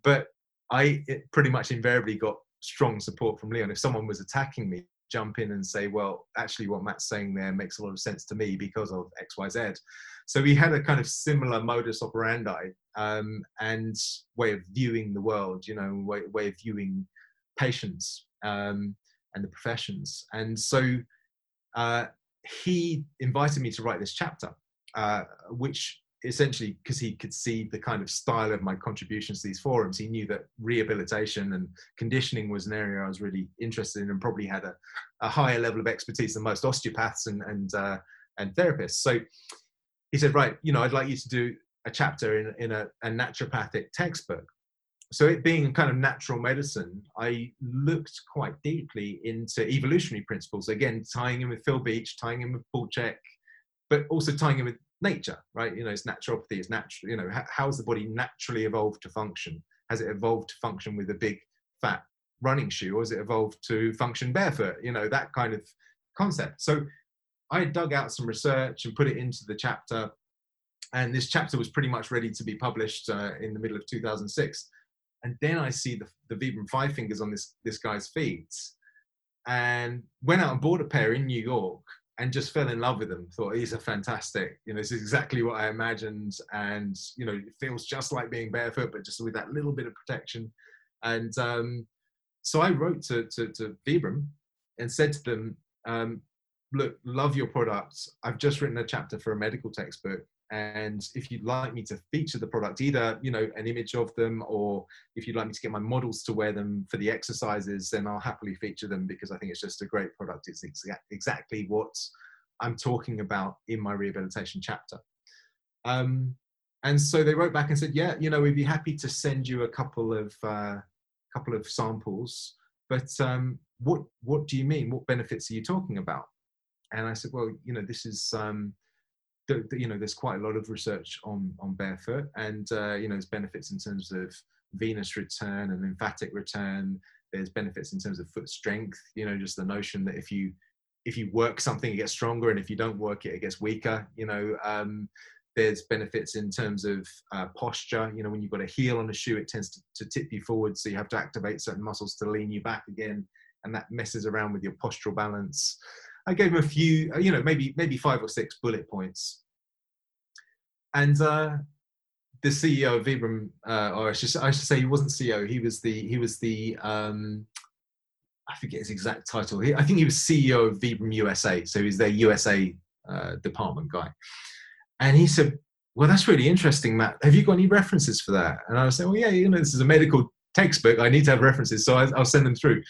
But i pretty much invariably got strong support from leon if someone was attacking me jump in and say well actually what matt's saying there makes a lot of sense to me because of xyz so we had a kind of similar modus operandi um, and way of viewing the world you know way, way of viewing patients um, and the professions. And so uh, he invited me to write this chapter, uh, which essentially because he could see the kind of style of my contributions to these forums he knew that rehabilitation and conditioning was an area i was really interested in and probably had a, a higher level of expertise than most osteopaths and and uh, and therapists so he said right you know i'd like you to do a chapter in, in a, a naturopathic textbook so it being kind of natural medicine, I looked quite deeply into evolutionary principles. Again, tying in with Phil Beach, tying in with Paul Chek, but also tying in with nature, right? You know, it's naturopathy, it's natural. You know, how's the body naturally evolved to function? Has it evolved to function with a big fat running shoe, or has it evolved to function barefoot? You know, that kind of concept. So I dug out some research and put it into the chapter, and this chapter was pretty much ready to be published uh, in the middle of 2006 and then I see the, the Vibram Five Fingers on this this guy's feet, and went out and bought a pair in New York and just fell in love with them. Thought he's a fantastic, you know, this is exactly what I imagined, and you know, it feels just like being barefoot, but just with that little bit of protection. And um, so I wrote to to, to Vibram and said to them, um, "Look, love your products. I've just written a chapter for a medical textbook and if you'd like me to feature the product either you know an image of them or if you'd like me to get my models to wear them for the exercises then i'll happily feature them because i think it's just a great product. It's exa- exactly what i'm talking about in my rehabilitation chapter. Um, and so they wrote back and said yeah you know we'd be happy to send you a couple of uh, couple of samples but um, what what do you mean? What benefits are you talking about? And i said well you know this is um, the, the, you know there's quite a lot of research on on barefoot and uh, you know there's benefits in terms of venous return and lymphatic return. There's benefits in terms of foot strength you know just the notion that if you if you work something it gets stronger and if you don't work it it gets weaker you know um, there's benefits in terms of uh, posture. You know when you've got a heel on a shoe it tends to, to tip you forward so you have to activate certain muscles to lean you back again and that messes around with your postural balance I gave him a few, uh, you know, maybe maybe five or six bullet points. And uh, the CEO of Vibram, uh, or I should, I should say, he wasn't CEO. He was the he was the um, I forget his exact title. He, I think he was CEO of Vibram USA, so he's their USA uh, department guy. And he said, "Well, that's really interesting, Matt. Have you got any references for that?" And I was saying, "Well, yeah, you know, this is a medical textbook. I need to have references, so I, I'll send them through."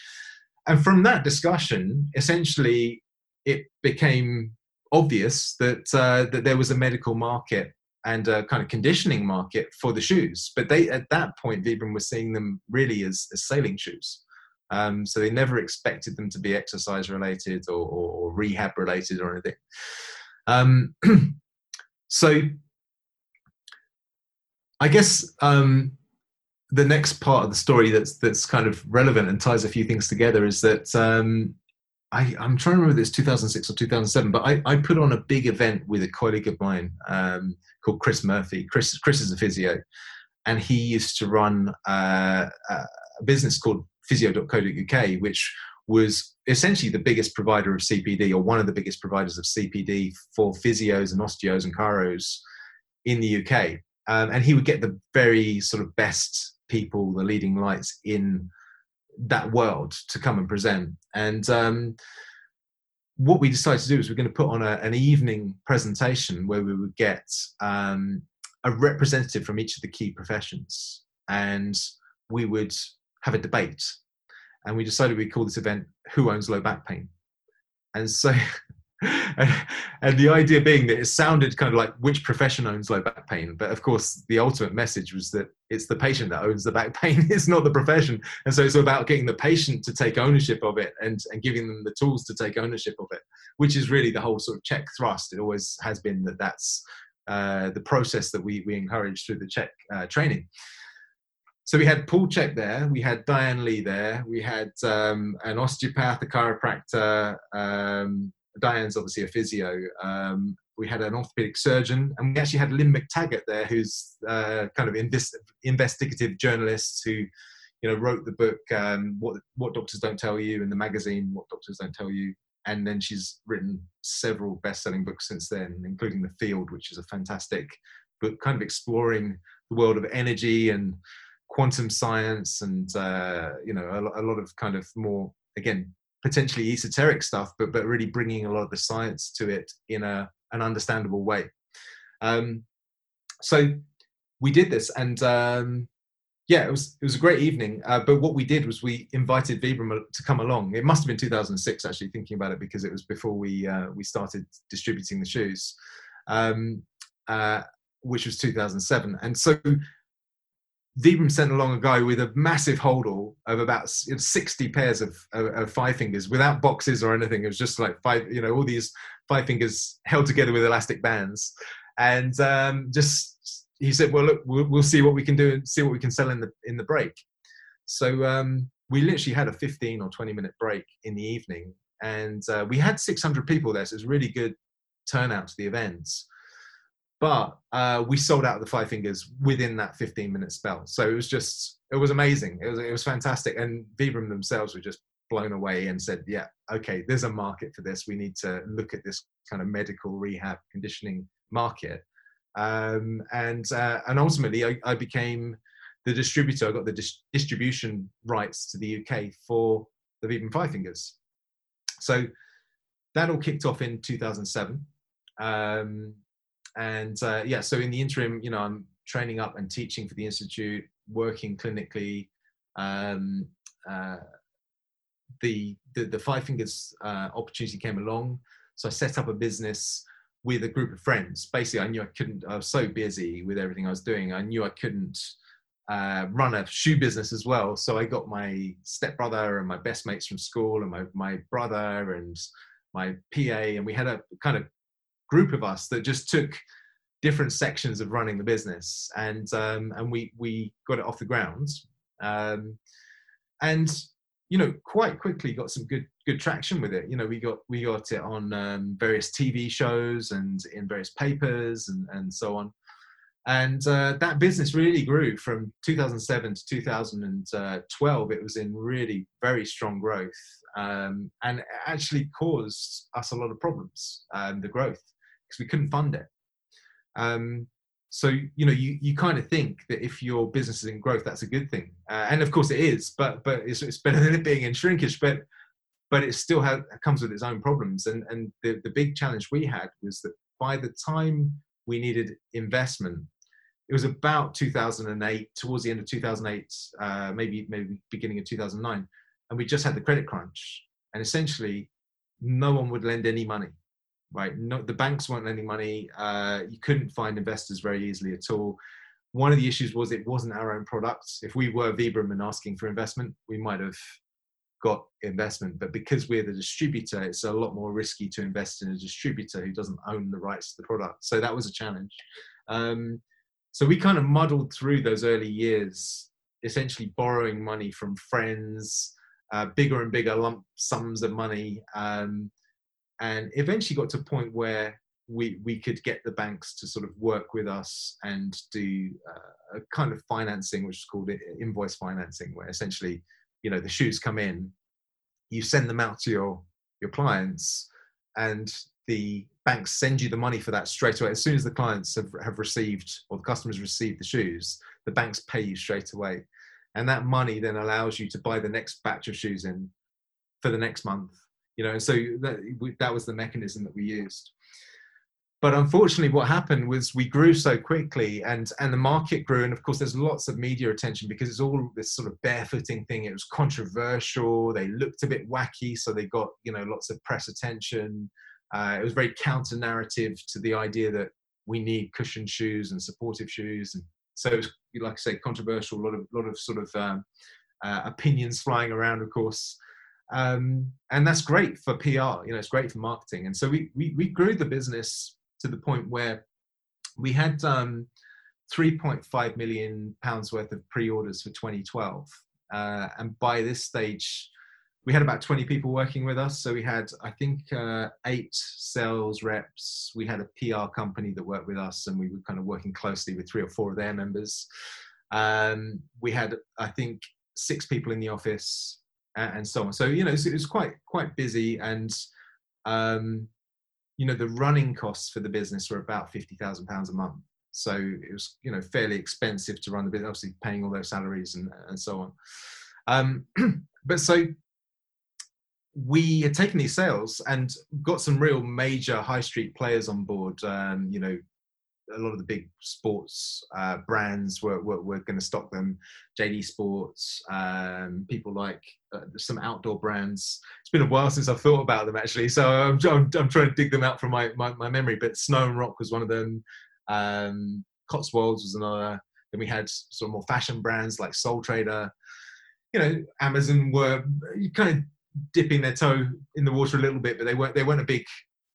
And from that discussion, essentially, it became obvious that uh, that there was a medical market and a kind of conditioning market for the shoes. But they at that point, Vibram was seeing them really as, as sailing shoes. Um, so they never expected them to be exercise related or, or, or rehab related or anything. Um, so I guess um, the next part of the story that's that's kind of relevant and ties a few things together is that um, I, am trying to remember this 2006 or 2007, but I, I, put on a big event with a colleague of mine um, called Chris Murphy. Chris Chris is a physio, and he used to run uh, a business called physio.co.uk, which was essentially the biggest provider of CPD or one of the biggest providers of CPD for physios and osteos and chiros in the UK. Um, and he would get the very sort of best people, the leading lights in that world to come and present. And um, what we decided to do is we're going to put on a, an evening presentation where we would get um, a representative from each of the key professions and we would have a debate. And we decided we'd call this event Who Owns Low Back Pain? And so and, the idea being that it sounded kind of like which profession owns low back pain. But of course the ultimate message was that it's the patient that owns the back pain. It's not the profession. And so it's about getting the patient to take ownership of it and, and giving them the tools to take ownership of it which is really the whole sort of CHEK thrust. It always has been that that's uh, the process that we, we encourage through the CHEK uh, training. So we had Paul Chek there, we had Diane Lee there, we had um, an osteopath, a chiropractor, um, Diane's obviously a physio. Um, we had an orthopedic surgeon, and we actually had Lynne McTaggart there, who's uh, kind of invest- investigative journalist who, you know, wrote the book um, "What What Doctors Don't Tell You" in the magazine "What Doctors Don't Tell You," and then she's written several best-selling books since then, including "The Field," which is a fantastic book, kind of exploring the world of energy and quantum science, and uh, you know, a, a lot of kind of more again potentially esoteric stuff, but but really bringing a lot of the science to it in a an understandable way. Um, so we did this, and um, yeah, it was it was a great evening. Uh, but what we did was we invited Vibram to come along. It must have been 2006, actually, thinking about it, because it was before we uh, we started distributing the shoes, um, uh, which was 2007. And so Vibram sent along a guy with a massive holdall of about 60 pairs of, of, of, five fingers without boxes or anything. It was just like five, you know, all these five fingers held together with elastic bands. And um, just, he said, well, look, we'll, we'll, see what we can do and see what we can sell in the, in the break. So um, we literally had a 15 or 20 minute break in the evening. And uh, we had 600 people there. So it was really good turnout to the events but uh, we sold out the five fingers within that 15 minute spell. So it was just it was amazing. It was it was fantastic. And vibram themselves were just blown away and said yeah okay there's a market for this. We need to look at this kind of medical rehab conditioning market. Um, and uh, and ultimately I, I, became the distributor. I got the dis- distribution rights to the uk for the vibram five fingers. So that all kicked off in 2007 um, and uh, yeah, so in the interim, you know, I'm training up and teaching for the institute, working clinically. Um, uh, the, the, the Five Fingers uh, opportunity came along, so I set up a business with a group of friends. Basically, I knew I couldn't. I was so busy with everything I was doing. I knew I couldn't uh, run a shoe business as well. So I got my stepbrother and my best mates from school, and my my brother and my PA, and we had a kind of group of us that just took different sections of running the business and um, and we we got it off the ground. Um, and you know quite quickly got some good good traction with it. You know we got we got it on um, various tv shows and in various papers and and so on. And uh, that business really grew from 2007 to 2012 it was in really very strong growth um, and actually caused us a lot of problems um, the growth because we couldn't fund it. Um, so you know you, you kind of think that if your business is in growth that's a good thing. Uh, and of course it is but but it's, it's better than it being in shrinkage but but it still has, comes with its own problems. And and the, the big challenge we had was that by the time we needed investment it was about 2008 towards the end of 2008 uh, maybe maybe beginning of 2009 and we just had the credit crunch. And essentially no one would lend any money right? No, the banks weren't lending money. Uh, you couldn't find investors very easily at all. One of the issues was it wasn't our own product. If we were Vibram and asking for investment, we might have got investment. But because we're the distributor, it's a lot more risky to invest in a distributor who doesn't own the rights to the product. So that was a challenge. Um, so we kind of muddled through those early years, essentially borrowing money from friends, uh, bigger and bigger lump sums of money, um, and eventually got to a point where we we could get the banks to sort of work with us and do uh, a kind of financing, which is called invoice financing, where essentially, you know, the shoes come in, you send them out to your your clients, and the banks send you the money for that straight away. As soon as the clients have, have received or the customers received the shoes, the banks pay you straight away. And that money then allows you to buy the next batch of shoes in for the next month. You know, so that, that was the mechanism that we used. But unfortunately what happened was we grew so quickly and and the market grew. And of course there's lots of media attention because it's all this sort of barefooting thing. It was controversial. They looked a bit wacky so they got you know lots of press attention. Uh, it was very counter narrative to the idea that we need cushioned shoes and supportive shoes. And so it was like i say controversial a lot of lot of sort of um, uh, opinions flying around of course um, and that's great for pr you know it's great for marketing. And so we, we we grew the business to the point where we had um, 3.5 million pounds worth of pre-orders for 2012 uh, and by this stage we had about 20 people working with us. So we had i think uh, eight sales reps. We had a pr company that worked with us and we were kind of working closely with three or four of their members. Um, we had i think six people in the office and, so on so you know it was quite quite busy and um, you know the running costs for the business were about fifty thousand pounds a month. So it was you know fairly expensive to run the business, obviously paying all those salaries and and so on. Um, but so we had taken these sales and got some real major high street players on board. Um, you know, a lot of the big sports uh, brands were, were, were going to stock them. JD Sports, um, people like uh, some outdoor brands. It's been a while since I've thought about them actually, so I'm, I'm, I'm trying to dig them out from my, my, my, memory. But Snow and Rock was one of them. Um, Cotswolds was another. Then we had sort of more fashion brands like Sole Trader. You know, Amazon were kind of dipping their toe in the water a little bit, but they weren't they weren't a big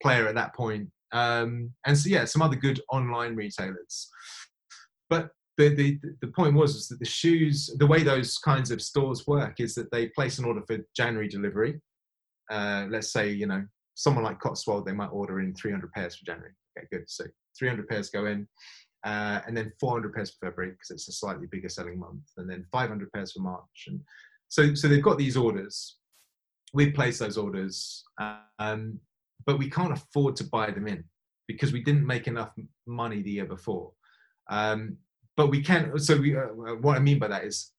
player at that point. Um, and so yeah, some other good online retailers. But the, the, the point was is that the shoes, the way those kinds of stores work is that they place an order for January delivery. Uh, let's say, you know, someone like Cotswold, they might order in 300 pairs for January. Okay, good. So 300 pairs go in, uh, and then 400 pairs for February because it's a slightly bigger selling month, and then 500 pairs for March. And so, so they've got these orders. We place those orders, um, but we can't afford to buy them in because we didn't make enough money the year before. Um, but we can. So we, uh, what I mean by that is,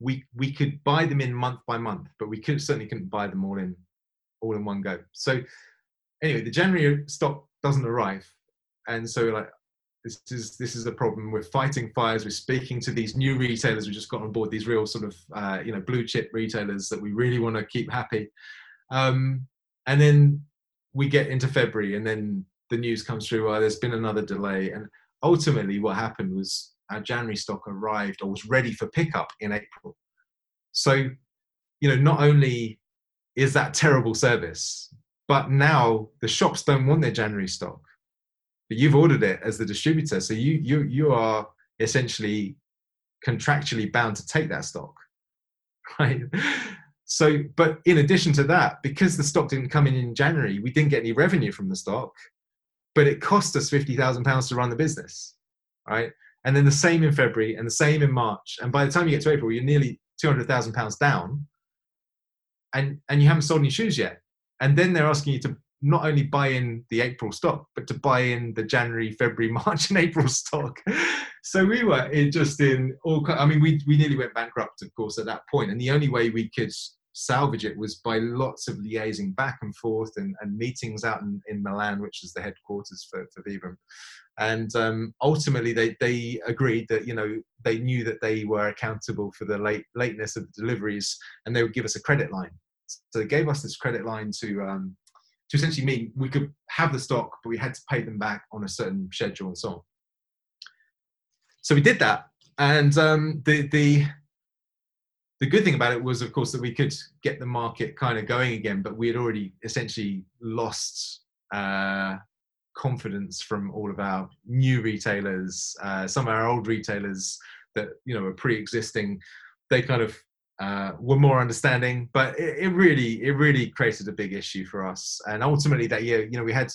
we we could buy them in month by month, but we could certainly couldn't buy them all in all in one go. So anyway, the January stock doesn't arrive, and so like this is this is a problem. We're fighting fires. We're speaking to these new retailers we just got on board. These real sort of uh, you know blue chip retailers that we really want to keep happy. Um, and then we get into February, and then the news comes through. Well, there's been another delay, and ultimately what happened was our January stock arrived or was ready for pickup in April. So, you know, not only is that terrible service, but now the shops don't want their January stock. But you've ordered it as the distributor, so you you you are essentially contractually bound to take that stock, right? So, but in addition to that, because the stock didn't come in in January, we didn't get any revenue from the stock but it cost us fifty thousand pounds to run the business, right? And then the same in February and the same in March. And by the time you get to April, you're nearly two hundred thousand pounds down, and and you haven't sold any shoes yet. And then they're asking you to not only buy in the April stock, but to buy in the January, February, March, and April stock. so we were in just in all. I mean, we we nearly went bankrupt, of course, at that point. And the only way we could salvage it was by lots of liaising back and forth and, and meetings out in, in Milan, which is the headquarters for, for Vibram. And um, ultimately, they, they agreed that you know they knew that they were accountable for the late lateness of the deliveries, and they would give us a credit line. So they gave us this credit line to um, to essentially mean we could have the stock, but we had to pay them back on a certain schedule and so on. So we did that, and um, the the the good thing about it was, of course, that we could get the market kind of going again, but we had already essentially lost uh, confidence from all of our new retailers, uh, some of our old retailers that you know were pre-existing. They kind of uh, were more understanding, but it, it, really, it really created a big issue for us. And ultimately, that year, you know, we had,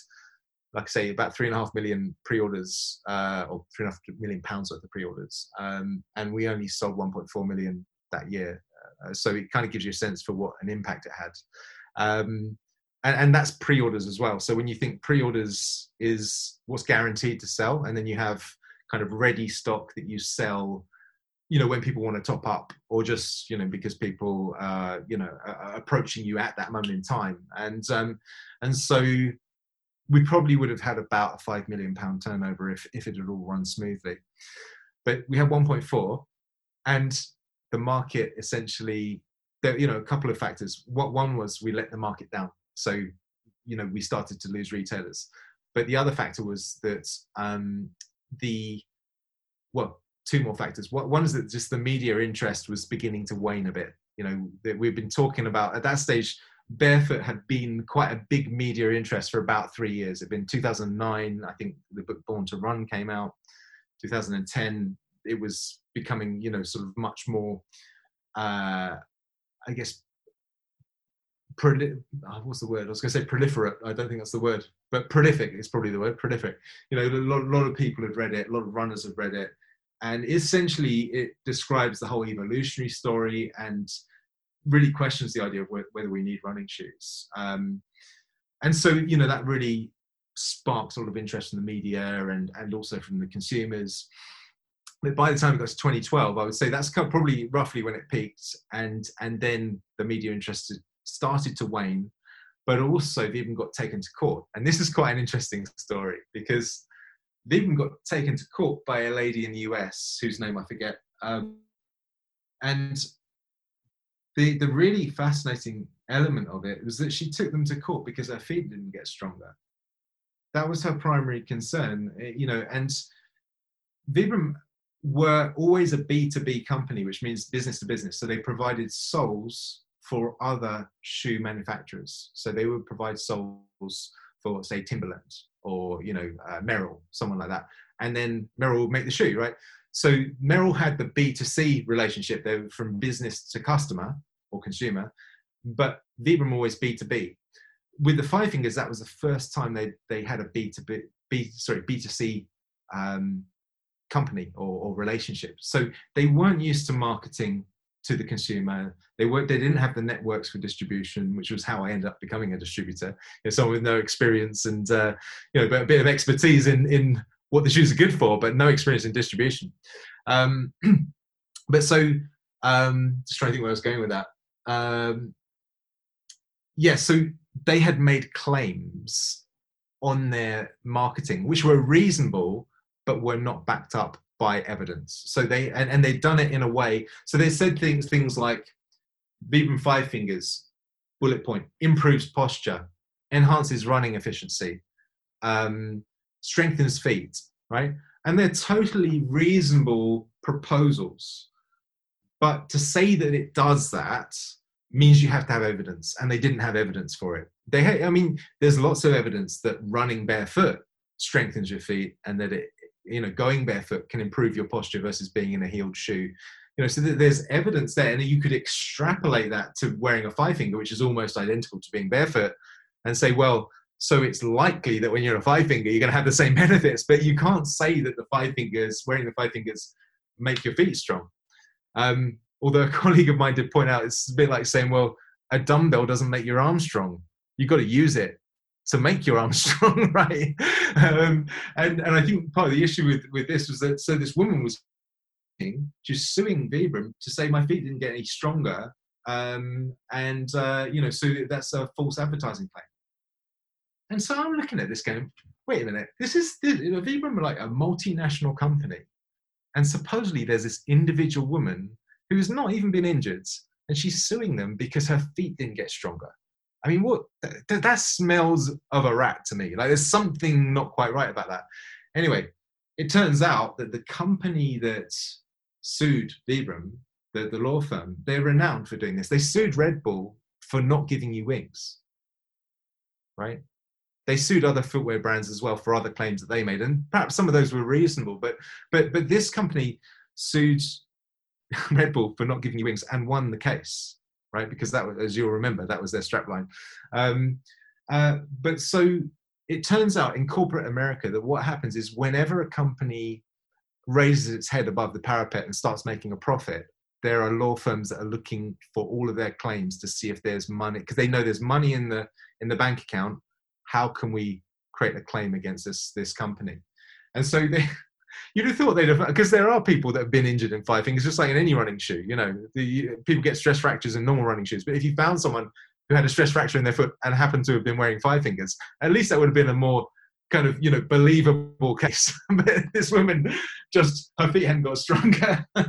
like I say, about three and a half million pre-orders, uh, or three and a half million pounds worth of pre-orders, um, and we only sold 1.4 million that year. Uh, so it kind of gives you a sense for what an impact it had. Um, and, and that's pre-orders as well. So when you think pre-orders is what's guaranteed to sell, and then you have kind of ready stock that you sell you know when people want to top up or just you know because people uh you know are approaching you at that moment in time and um and so we probably would have had about a 5 million pound turnover if if it had all run smoothly but we had 1.4 and the market essentially there you know a couple of factors what one was we let the market down so you know we started to lose retailers but the other factor was that um the well two more factors. One is that just the media interest was beginning to wane a bit. You know, that we've been talking about at that stage. Barefoot had been quite a big media interest for about three years. It'd been 2009, I think the book Born to Run came out. 2010, it was becoming, you know, sort of much more, uh, I guess, oh, what's the word? I was going to say proliferate. I don't think that's the word, but prolific is probably the word. Prolific. You know, a lot, a lot of people have read it. A lot of runners have read it and essentially it describes the whole evolutionary story and really questions the idea of whether we need running shoes um, and so you know that really sparks a lot of interest in the media and and also from the consumers but by the time it got to 2012 i would say that's probably roughly when it peaked and and then the media interest started to wane but also even got taken to court and this is quite an interesting story because even got taken to court by a lady in the US whose name I forget. Um, and the the really fascinating element of it was that she took them to court because her feet didn't get stronger. That was her primary concern, eh, you know. And Vibram were always a B2B company, which means business to business. So they provided soles for other shoe manufacturers. So they would provide soles for, say, Timberland or you know uh, Merrell, someone like that, and then Merrell would make the shoe, right? So Merrell had the B2C relationship, they were from business to customer or consumer, but Vibram always B2B. With the Five Fingers, that was the first time they they had a B2B, B sorry B2C um, company or, or relationship. So they weren't used to marketing to the consumer. They were they didn't have the networks for distribution, which was how I ended up becoming a distributor. You know, someone with no experience and uh, you know, but a bit of expertise in in what the shoes are good for, but no experience in distribution. Um, but so um, just trying to think where I was going with that. Um, yeah, so they had made claims on their marketing, which were reasonable, but were not backed up by evidence. So they and, and they've done it in a way. So they said things things like Vibram Five Fingers, bullet point, improves posture, enhances running efficiency, um, strengthens feet, right? And they're totally reasonable proposals. But to say that it does that means you have to have evidence, and they didn't have evidence for it. They, I mean, there's lots of evidence that running barefoot strengthens your feet and that it you know going barefoot can improve your posture versus being in a heeled shoe. You know so there's evidence there and you could extrapolate that to wearing a five finger which is almost identical to being barefoot and say well so it's likely that when you're a five finger you're going to have the same benefits but you can't say that the five fingers wearing the five fingers make your feet strong. Um, although a colleague of mine did point out it's a bit like saying well a dumbbell doesn't make your arm strong. You've got to use it to make your arm strong, right? Um, and and I think part of the issue with with this was that so this woman was just suing Vibram to say my feet didn't get any stronger, um, and uh, you know so that's a false advertising claim. And so I'm looking at this going, wait a minute, this is this, you know, Vibram are like a multinational company, and supposedly there's this individual woman who's not even been injured, and she's suing them because her feet didn't get stronger. I mean, what th- that smells of a rat to me. Like there's something not quite right about that. Anyway, it turns out that the company that sued Vibram the, the law firm, they're renowned for doing this. They sued Red Bull for not giving you wings, right? They sued other footwear brands as well for other claims that they made, and perhaps some of those were reasonable. But but but this company sued Red Bull for not giving you wings and won the case, right? Because that was, as you'll remember, that was their strapline. Um, uh, but so it turns out in corporate America that what happens is whenever a company raises its head above the parapet and starts making a profit, there are law firms that are looking for all of their claims to see if there's money because they know there's money in the in the bank account. How can we create a claim against this this company? And so they, you'd have thought they'd have because there are people that have been injured in five fingers, just like in any running shoe. You know, the, people get stress fractures in normal running shoes, but if you found someone who had a stress fracture in their foot and happened to have been wearing five fingers, at least that would have been a more kind of you know believable case. But this woman just her feet hadn't got stronger.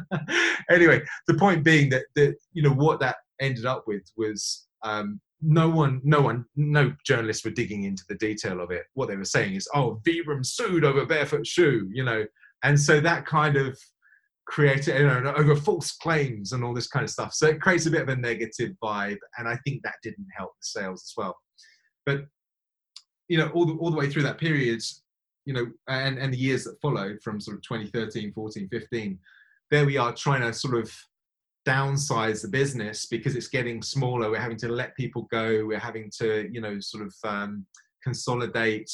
Anyway the point being that that you know what that ended up with was um, no one no one no journalists were digging into the detail of it. What they were saying is oh vibram sued over barefoot shoe you know? And so that kind of created you know over false claims and all this kind of stuff. So it creates a bit of a negative vibe and i think that didn't help the sales as well. But you know, all the, all the way through that period, you know, and, and the years that followed from sort of 2013, 14, 15, there we are trying to sort of downsize the business because it's getting smaller. We're having to let people go. We're having to, you know, sort of um, consolidate,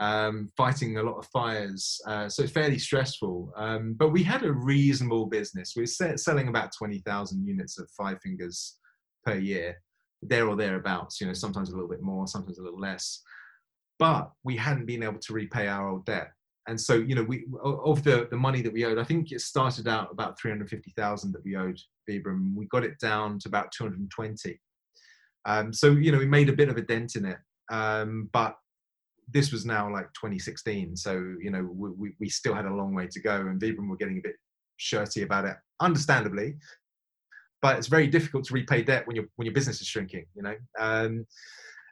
um, fighting a lot of fires. Uh, so fairly stressful. Um, but we had a reasonable business. We were selling about 20,000 units of Five Fingers per year, there or thereabouts, you know, sometimes a little bit more, sometimes a little less but we hadn't been able to repay our old debt. And so, you know, we of the, the money that we owed, I think it started out about 350,000 that we owed Vibram. We got it down to about 220. Um, so, you know, we made a bit of a dent in it. Um, but this was now like 2016. So, you know, we, we still had a long way to go and Vibram were getting a bit shirty about it, understandably. But it's very difficult to repay debt when your when your business is shrinking, you know. Um,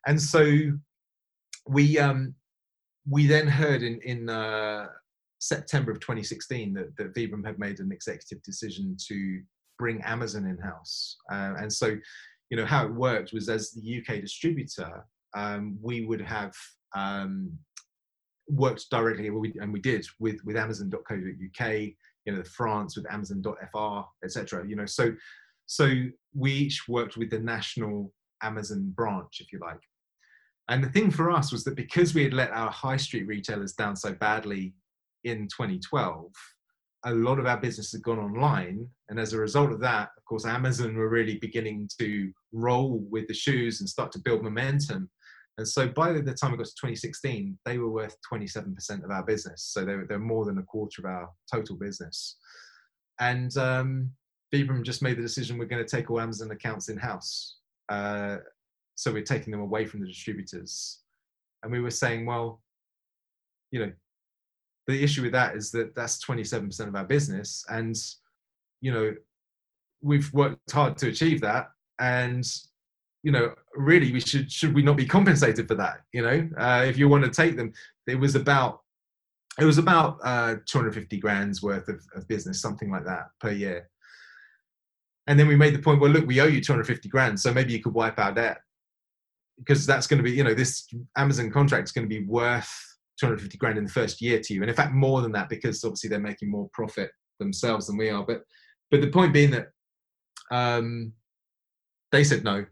and so we um, we then heard in in uh, September of 2016 that, that Vibram had made an executive decision to bring Amazon in house, uh, and so you know how it worked was as the UK distributor, um, we would have um, worked directly, and we did with with Amazon.co.uk, you know, France with Amazon.fr, etc. You know, so so we each worked with the national Amazon branch, if you like. And the thing for us was that because we had let our high street retailers down so badly in 2012, a lot of our business had gone online. And as a result of that, of course, Amazon were really beginning to roll with the shoes and start to build momentum. And so by the time we got to 2016, they were worth 27% of our business. So they're, they're more than a quarter of our total business. And um, Vibram just made the decision we're going to take all Amazon accounts in house. Uh, so we're taking them away from the distributors. And we were saying well you know the issue with that is that that's 27% of our business and you know we've worked hard to achieve that. And you know really we should should we not be compensated for that you know? Uh, if you want to take them it was about it was about uh, 250 grand's worth of, of business something like that per year. And then we made the point well look we owe you 250 grand so maybe you could wipe our debt because that's going to be you know this amazon contract is going to be worth 250 grand in the first year to you and in fact more than that because obviously they're making more profit themselves than we are. But but the point being that um, they said no.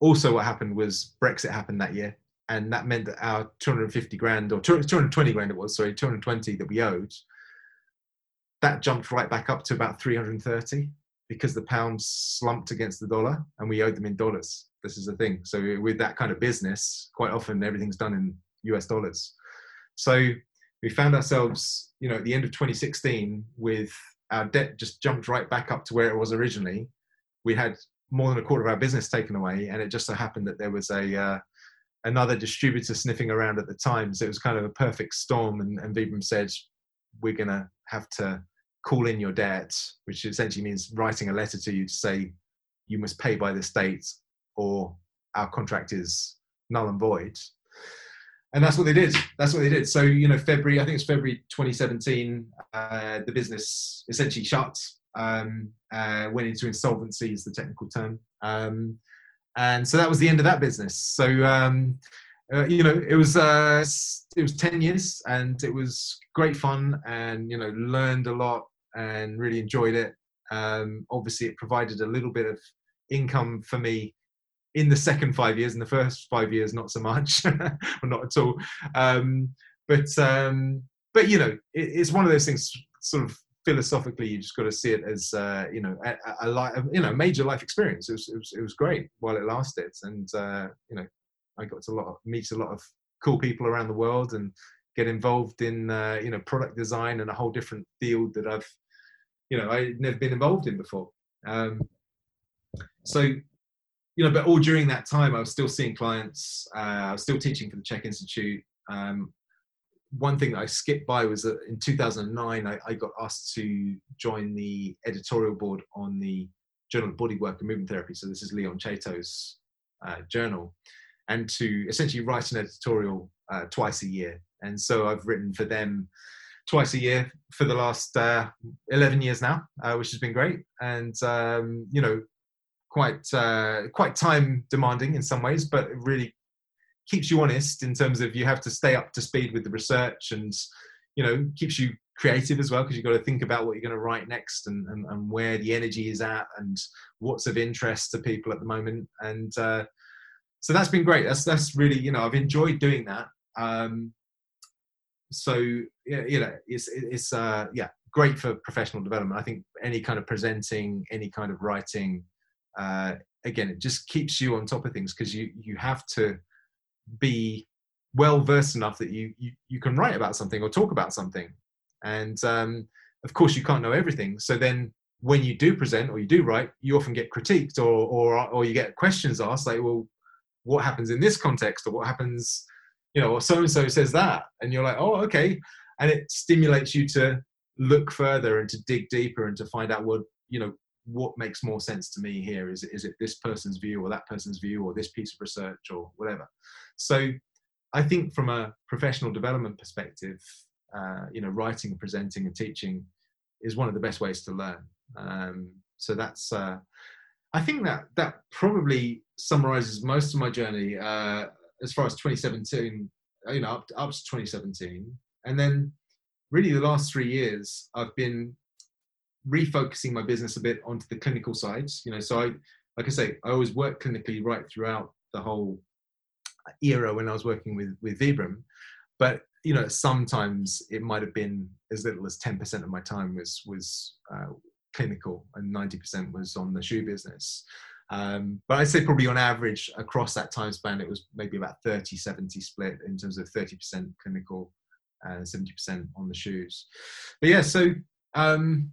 Also what happened was brexit happened that year and that meant that our 250 grand or 220 grand it was sorry 220 that we owed that jumped right back up to about 330 because the pound slumped against the dollar and we owed them in dollars this is the thing. So with that kind of business, quite often everything's done in US dollars. So we found ourselves, you know, at the end of 2016 with our debt just jumped right back up to where it was originally. We had more than a quarter of our business taken away, and it just so happened that there was a uh, another distributor sniffing around at the time. So it was kind of a perfect storm. And, and Vibram said, "We're to have to call in your debt," which essentially means writing a letter to you to say you must pay by this date or our contract is null and void. And that's what they did. That's what they did. So, you know, February, I think it's February 2017, uh, the business essentially shut. um, uh, went into insolvency, is the technical term. Um, and so that was the end of that business. So um, uh, you know, it was uh, it was ten years, and it was great fun, and you know, learned a lot, and really enjoyed it. Um, obviously, it provided a little bit of income for me in the second five years. In the first five years, not so much, or not at all. Um, but um, but you know, it, it's one of those things. Sort of philosophically, you just got to see it as uh, you know a, a, a, you know major life experience. It was, it was, it was great while it lasted, and uh, you know I got to a lot of, meet a lot of cool people around the world and get involved in uh, you know product design and a whole different field that I've you know I'd never been involved in before. Um, so you know, but all during that time, I was still seeing clients. Uh, I was still teaching for the CHEK Institute. Um, one thing that I skipped by was that in 2009, I, I, got asked to join the editorial board on the Journal of Bodywork and Movement Therapy. So this is Leon Chaitow's uh, journal, and to essentially write an editorial uh, twice a year. And so I've written for them twice a year for the last uh, 11 years now, uh, which has been great. And um, you know, quite uh, quite time demanding in some ways, but it really keeps you honest in terms of you have to stay up to speed with the research and you know keeps you creative as well because you've got to think about what you're going to write next and, and, and, where the energy is at and what's of interest to people at the moment. And uh, so that's been great. That's that's really you know i've enjoyed doing that. Um, so you know it's it's uh, yeah great for professional development. I think any kind of presenting any kind of writing uh, again it just keeps you on top of things because you you have to be well versed enough that you, you you can write about something or talk about something. And um, of course you can't know everything. So then when you do present or you do write you often get critiqued or or or you get questions asked like well what happens in this context or what happens you know or so and so says that and you're like oh okay. And it stimulates you to look further and to dig deeper and to find out what you know what makes more sense to me here? Is, is it this person's view or that person's view or this piece of research or whatever? So i think from a professional development perspective uh, you know writing presenting and teaching is one of the best ways to learn. Um, so that's uh, i think that that probably summarizes most of my journey. Uh, as far as 2017 you know up, up to 2017 and then really the last three years i've been refocusing my business a bit onto the clinical sides. You know, so I, like I say, I always worked clinically right throughout the whole era when I was working with with Vibram, but you know, sometimes it might have been as little as ten percent of my time was was uh, clinical, and ninety percent was on the shoe business. Um, but I'd say probably on average across that time span, it was maybe about 30 70 split in terms of 30% clinical and 70% on the shoes. But yeah, so um,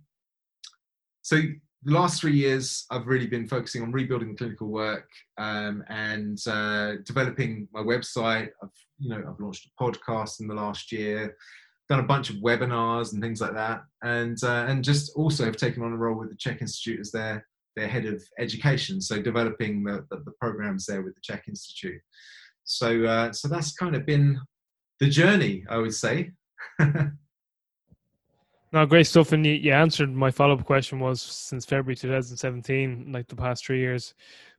so the last three years, I've really been focusing on rebuilding the clinical work um, and uh, developing my website. I've, you know, I've launched a podcast in the last year, done a bunch of webinars and things like that, and uh, and just also have taken on a role with the CHEK Institute as their their head of education. So developing the, the, the programs there with the CHEK Institute. So uh, so that's kind of been the journey, I would say. No, great stuff. And you, you answered my follow up question was since February 2017, like the past three years,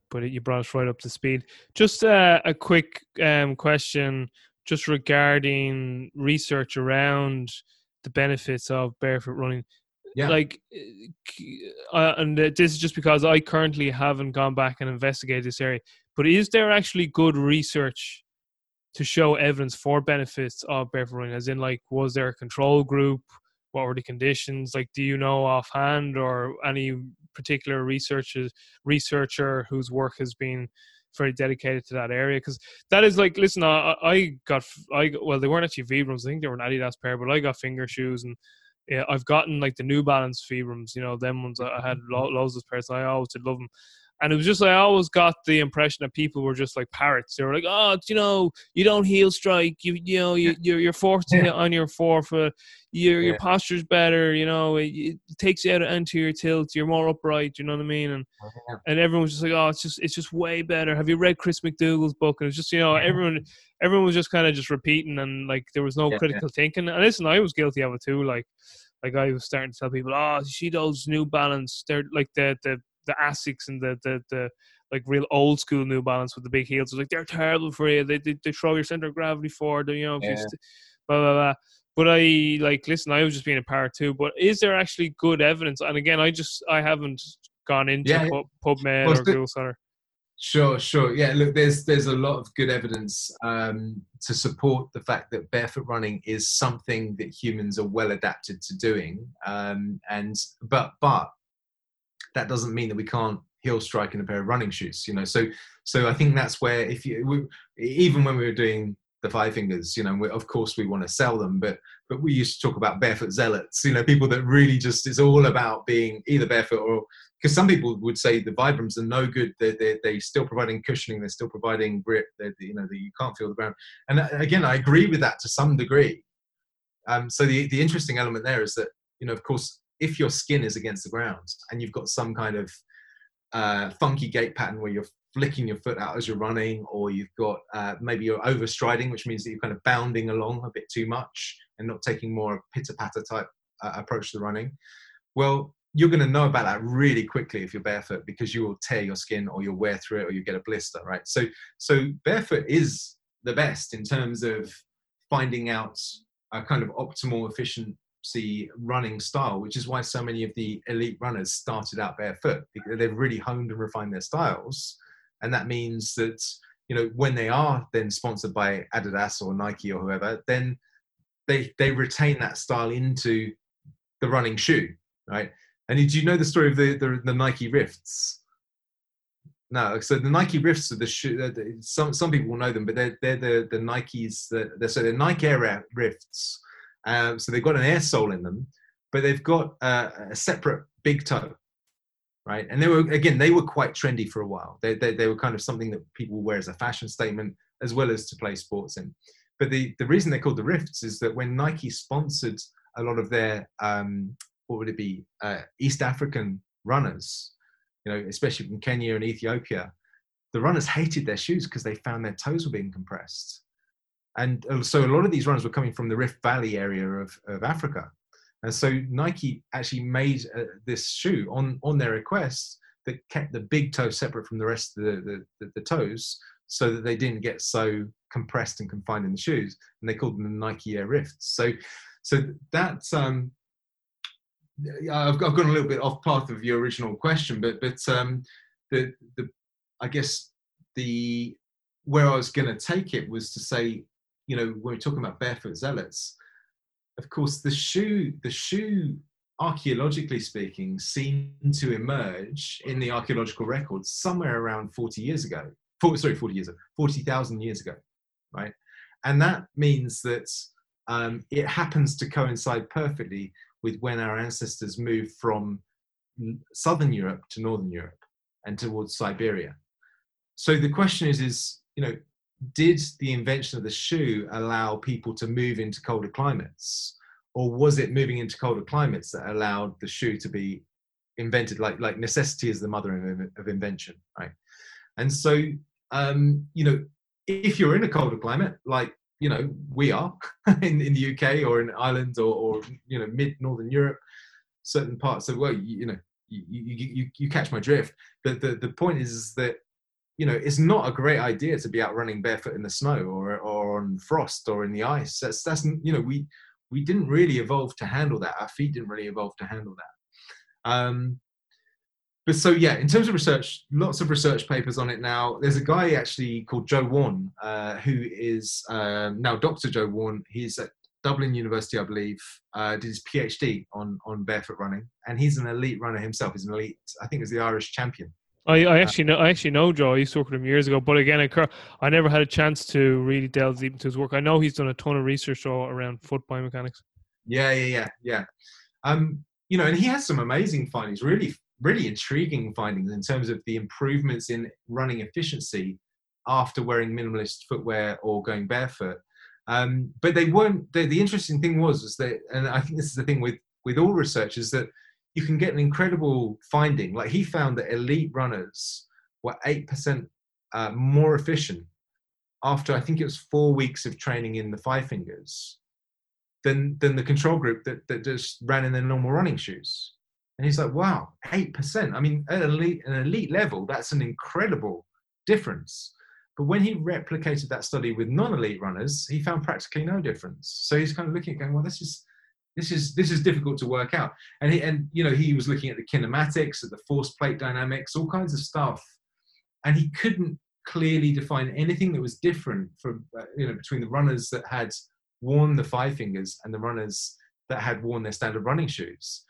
but you brought us right up to speed. Just uh, a quick um, question, just regarding research around the benefits of barefoot running. Yeah. Like, uh, uh and this is just because I currently haven't gone back and investigated this area. But is there actually good research to show evidence for benefits of barefoot? As in, like, was there a control group? what were the conditions like do you know offhand or any particular researchers researcher whose work has been very dedicated to that area because that is like listen I, I got I well they weren't actually Vibrams I think they were an Adidas pair but I got finger shoes and yeah, I've gotten like the New Balance Vibrams you know them ones I had lo- loads of pairs I always did love them and it was just like I always got the impression that people were just like parrots. They were like, "Oh, you know, you don't heel strike. You you know, you you're, you're forced on your forefoot. Your yeah. your posture's better. You know, it, it, takes you out into your tilt. You're more upright. You know what I mean?" And oh, yeah. and everyone was just like, "Oh, it's just it's just way better." Have you read Chris McDougall's book? And it's just you know, everyone everyone was just kind of just repeating and like there was no critical thinking. And listen, I was guilty of it too. Like like I was starting to tell people, oh, you see those New Balance, they're like the the the Asics and the the the like real old school New Balance with the big heels. Like they're terrible for you. They they, they throw your center of gravity forward. You know, yeah. st- blah blah blah. But I like listen. I was just being a part too. But is there actually good evidence? And again, I just I haven't gone into yeah. PubMed well, or Google Center. Sure, sure. Yeah, look, there's there's a lot of good evidence um, to support the fact that barefoot running is something that humans are well adapted to doing. Um, and but but that doesn't mean that we can't heel strike in a pair of running shoes. You know, so so I think that's where if you we, even when we were doing the five fingers, you know, we, of course we want to sell them, but but we used to talk about barefoot zealots. You know, people that really just it's all about being either barefoot or because some people would say the Vibrams are no good. They're, they're, they're still providing cushioning. They're still providing grip. They're, you know, you can't feel the ground. And uh, again, I agree with that to some degree. Um, so the, the interesting element there is that, you know, of course, if your skin is against the ground and you've got some kind of uh, funky gait pattern where you're flicking your foot out as you're running, or you've got uh, maybe you're overstriding, which means that you're kind of bounding along a bit too much and not taking more pitter patter type uh, approach to running. Well, you're going to know about that really quickly if you're barefoot because you will tear your skin or you'll wear through it or you get a blister right so so barefoot is the best in terms of finding out a kind of optimal efficiency running style which is why so many of the elite runners started out barefoot they've really honed and refined their styles and that means that you know when they are then sponsored by adidas or nike or whoever then they they retain that style into the running shoe right and did you know the story of the, the, the Nike Rifts? No, so the Nike Rifts are the shoe. Uh, some some people will know them, but they're they're the the Nikes that they're so they're Nike Air Rifts. Um, so they've got an air sole in them, but they've got uh, a separate big toe, right? And they were again they were quite trendy for a while. They, they they were kind of something that people wear as a fashion statement as well as to play sports in. But the the reason they're called the Rifts is that when Nike sponsored a lot of their um, what would it be uh, East African runners, you know, especially from Kenya and Ethiopia, the runners hated their shoes because they found their toes were being compressed. And uh, so a lot of these runners were coming from the Rift Valley area of, of Africa. And so Nike actually made uh, this shoe on, on their request that kept the big toe separate from the rest of the, the, the, the toes so that they didn't get so compressed and confined in the shoes. And they called them the Nike Air Rifts. So, so that's, um, I've, I've gone a little bit off path of your original question, but but um, the the I guess the where I was going to take it was to say, you know, when we're talking about barefoot zealots, of course, the shoe the shoe archaeologically speaking seemed to emerge in the archaeological records somewhere around 40 years ago 40, sorry 40 years ago 40,000 years ago right and that means that um, it happens to coincide perfectly with when our ancestors moved from southern Europe to northern Europe and towards Siberia. So the question is, is you know, did the invention of the shoe allow people to move into colder climates, or was it moving into colder climates that allowed the shoe to be invented? Like like necessity is the mother of, invention, right? And so um, you know, if you're in a colder climate, like you know we are in, in the UK or in Ireland or, or you know mid northern Europe, certain parts of well you, you know you, you, you, catch my drift. But the, the point is that you know it's not a great idea to be out running barefoot in the snow or or on frost or in the ice. That's that's you know we we didn't really evolve to handle that. Our feet didn't really evolve to handle that. Um, but so yeah, in terms of research, lots of research papers on it now. There's a guy actually called Joe Warne, uh, who is um, now Dr. Joe Warne. He's at Dublin University, I believe. Uh, did his PhD on on barefoot running, and he's an elite runner himself. He's an elite, I think, he's the Irish champion. I, I actually know I actually know Joe. I used to work with him years ago, but again, I, I never had a chance to really delve deep into his work. I know he's done a ton of research around foot biomechanics. Yeah, yeah, yeah, yeah. Um, you know, and he has some amazing findings. Really really intriguing findings in terms of the improvements in running efficiency after wearing minimalist footwear or going barefoot. Um, but they weren't. The, the, interesting thing was, was that, and I think this is the thing with with all research, is that you can get an incredible finding. Like he found that elite runners were eight percent uh, more efficient after I think it was four weeks of training in the five fingers than than the control group that, that just ran in their normal running shoes. And he's like, wow, 8%. I mean, at elite, an elite level, that's an incredible difference. But when he replicated that study with non-elite runners, he found practically no difference. So he's kind of looking at going, well, this is this is this is difficult to work out. And he and you know he was looking at the kinematics, at the force plate dynamics, all kinds of stuff, and he couldn't clearly define anything that was different from uh, you know between the runners that had worn the five fingers and the runners that had worn their standard running shoes.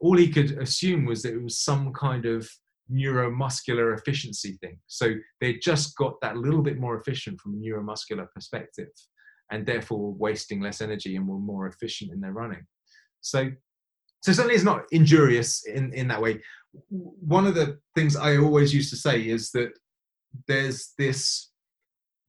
All he could assume was that it was some kind of neuromuscular efficiency thing. So they just got that little bit more efficient from a neuromuscular perspective and therefore wasting less energy and were more efficient in their running. So, so certainly it's not injurious in, in that way. One of the things I always used to say is that there's this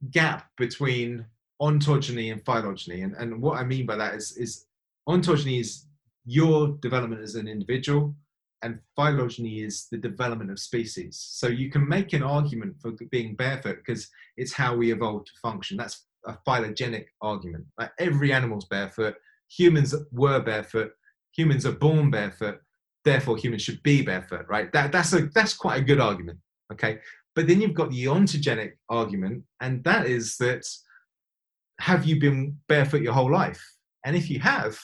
gap between ontogeny and phylogeny. And, and what I mean by that is, is ontogeny is your development as an individual and phylogeny is the development of species. So you can make an argument for being barefoot because it's how we evolved to function. That's a phylogenetic argument. Like every animal's barefoot. Humans were barefoot. Humans are born barefoot. Therefore, humans should be barefoot. Right? That, that's a that's quite a good argument. Okay. But then you've got the ontogenic argument, and that is that have you been barefoot your whole life? And if you have,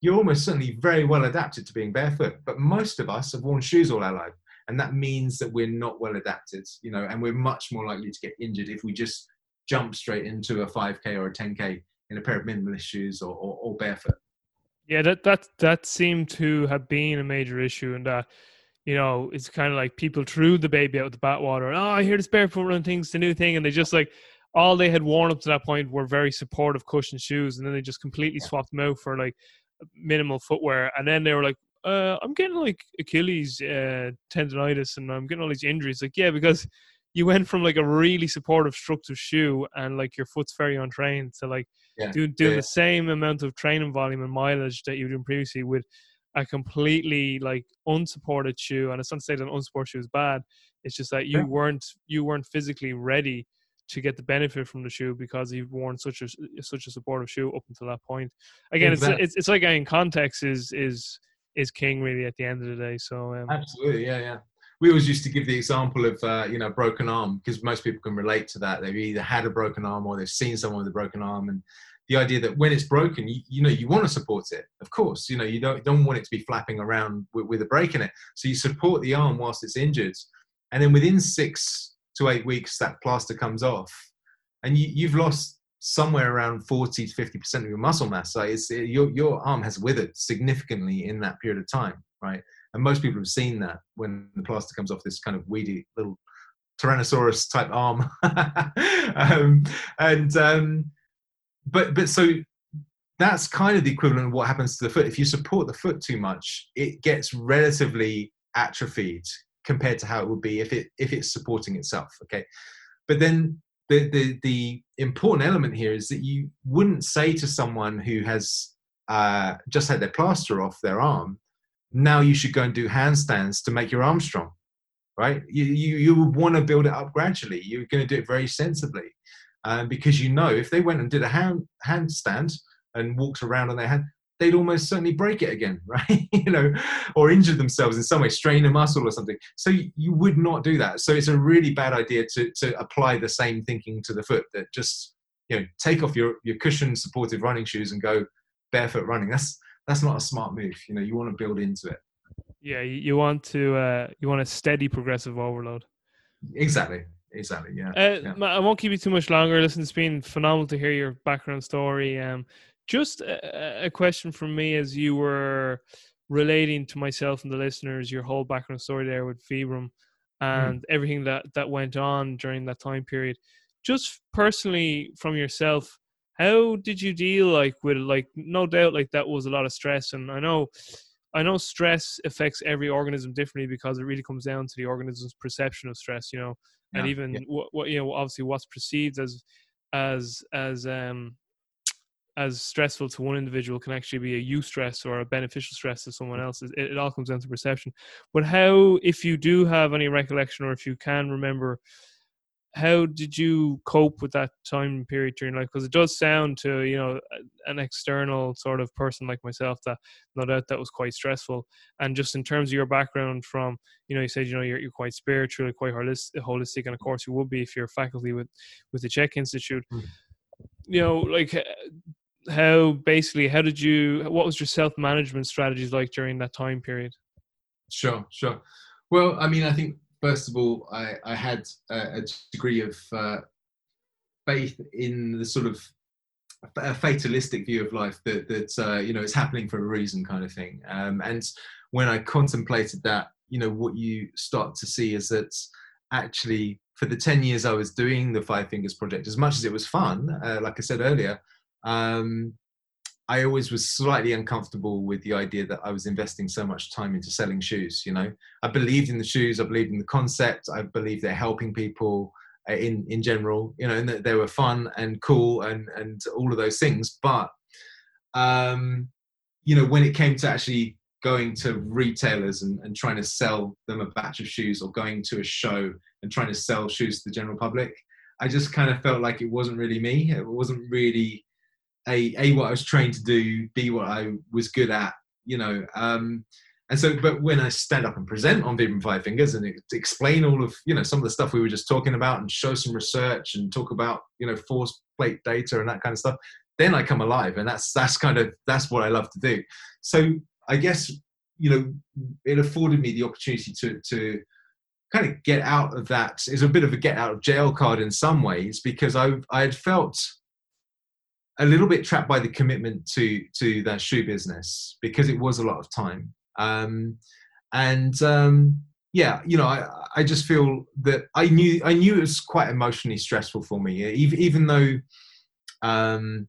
you're almost certainly very well adapted to being barefoot. But most of us have worn shoes all our life. And that means that we're not well adapted, you know, and we're much more likely to get injured if we just jump straight into a 5K or a 10K in a pair of minimalist shoes or, or, or barefoot. Yeah, that that that seemed to have been a major issue, and that you know it's kind of like people threw the baby out with the bathwater. Oh, I hear this barefoot run thing's the new thing, and they just like all they had worn up to that point were very supportive cushion shoes, and then they just completely swapped them out for like minimal footwear, and then they were like, uh, "I'm getting like Achilles uh, tendonitis, and I'm getting all these injuries." Like, yeah, because you went from like a really supportive structured shoe and like your foot's very untrained to like yeah. do do yeah. the same amount of training volume and mileage that you were doing previously with a completely like unsupported shoe. And it's not to say that an unsupported shoe is bad. It's just that you yeah. weren't you weren't physically ready to get the benefit from the shoe because you've worn such a such a supportive shoe up until that point. Again, it's, it's it's like in context is is is king really at the end of the day. So um, absolutely, yeah, yeah. We always used to give the example of uh, you know broken arm because most people can relate to that. They've either had a broken arm or they've seen someone with a broken arm, and the idea that when it's broken, you, you know you want to support it. Of course, you know you don't don't want it to be flapping around with, with a break in it. So you support the arm whilst it's injured, and then within six to eight weeks, that plaster comes off, and you, have lost somewhere around 40 to 50 percent of your muscle mass. So it's, it, your your arm has withered significantly in that period of time, right? And most people have seen that when the plaster comes off this kind of weedy little Tyrannosaurus type arm, um, and um, but but so that's kind of the equivalent of what happens to the foot. If you support the foot too much, it gets relatively atrophied compared to how it would be if it if it's supporting itself. Okay, but then the the the important element here is that you wouldn't say to someone who has uh, just had their plaster off their arm, now you should go and do handstands to make your arm strong, right? You you you would want to build it up gradually. You're going to do it very sensibly, um, because you know if they went and did a hand handstand and walked around on their hand, they'd almost certainly break it again, right? you know, or injure themselves in some way, strain a muscle or something. So you, you would not do that. So it's a really bad idea to, to apply the same thinking to the foot that just, you know, take off your, your cushion supportive running shoes and go barefoot running. That's, that's not a smart move. You know, you want to build into it. Yeah. You want to, uh, you want a steady progressive overload. Exactly exactly. Yeah, uh, yeah, I won't keep you too much longer. Listen, it's been phenomenal to hear your background story. Um, just a, a question from me as you were relating to myself and the listeners your whole background story there with Vibram hmm. and mm. everything that that went on during that time period. Just personally from yourself, how did you deal like with like no doubt like that was a lot of stress and I know I know stress affects every organism differently because it really comes down to the organism's perception of stress, you know, yeah, and even yeah. what, what you know obviously what's perceived as as as um as stressful to one individual can actually be a eustress or a beneficial stress to someone else. It, it, all comes down to perception. But how, if you do have any recollection or if you can remember, how did you cope with that time period during life? Because it does sound to you know an external sort of person like myself that no doubt that was quite stressful. And just in terms of your background, from you know you said you know you're, you're quite spiritual, quite holistic, and of course you would be if you're faculty with with the CHEK Institute. Mm. You know, like how basically how did you what was your self management strategies like during that time period? Sure, sure. Well, I mean, I think first of all, I, I had a, a, degree of uh, faith in the sort of a fatalistic view of life that that uh, you know it's happening for a reason, kind of thing. Um, and when I contemplated that, you know, what you start to see is that actually for the 10 years I was doing the Five Fingers project, as much as it was fun, uh, like I said earlier, um, I always was slightly uncomfortable with the idea that I was investing so much time into selling shoes. You know, I believed in the shoes, I believed in the concept, I believe they're helping people uh, in in general. You know, and that they were fun and cool and and all of those things. But um, you know, when it came to actually going to retailers and, and trying to sell them a batch of shoes, or going to a show and trying to sell shoes to the general public, I just kind of felt like it wasn't really me. It wasn't really a a what I was trained to do, b what I was good at, you know. Um, and so, but when I stand up and present on Vibram Five Fingers and explain all of you know some of the stuff we were just talking about and show some research and talk about you know force plate data and that kind of stuff, then I come alive, and that's that's kind of that's what I love to do. So I guess you know it afforded me the opportunity to to kind of get out of that. It's a bit of a get out of jail card in some ways because I I had felt a little bit trapped by the commitment to to that shoe business because it was a lot of time. Um, and um, yeah, you know, I, I just feel that I knew I knew it was quite emotionally stressful for me, even even though um,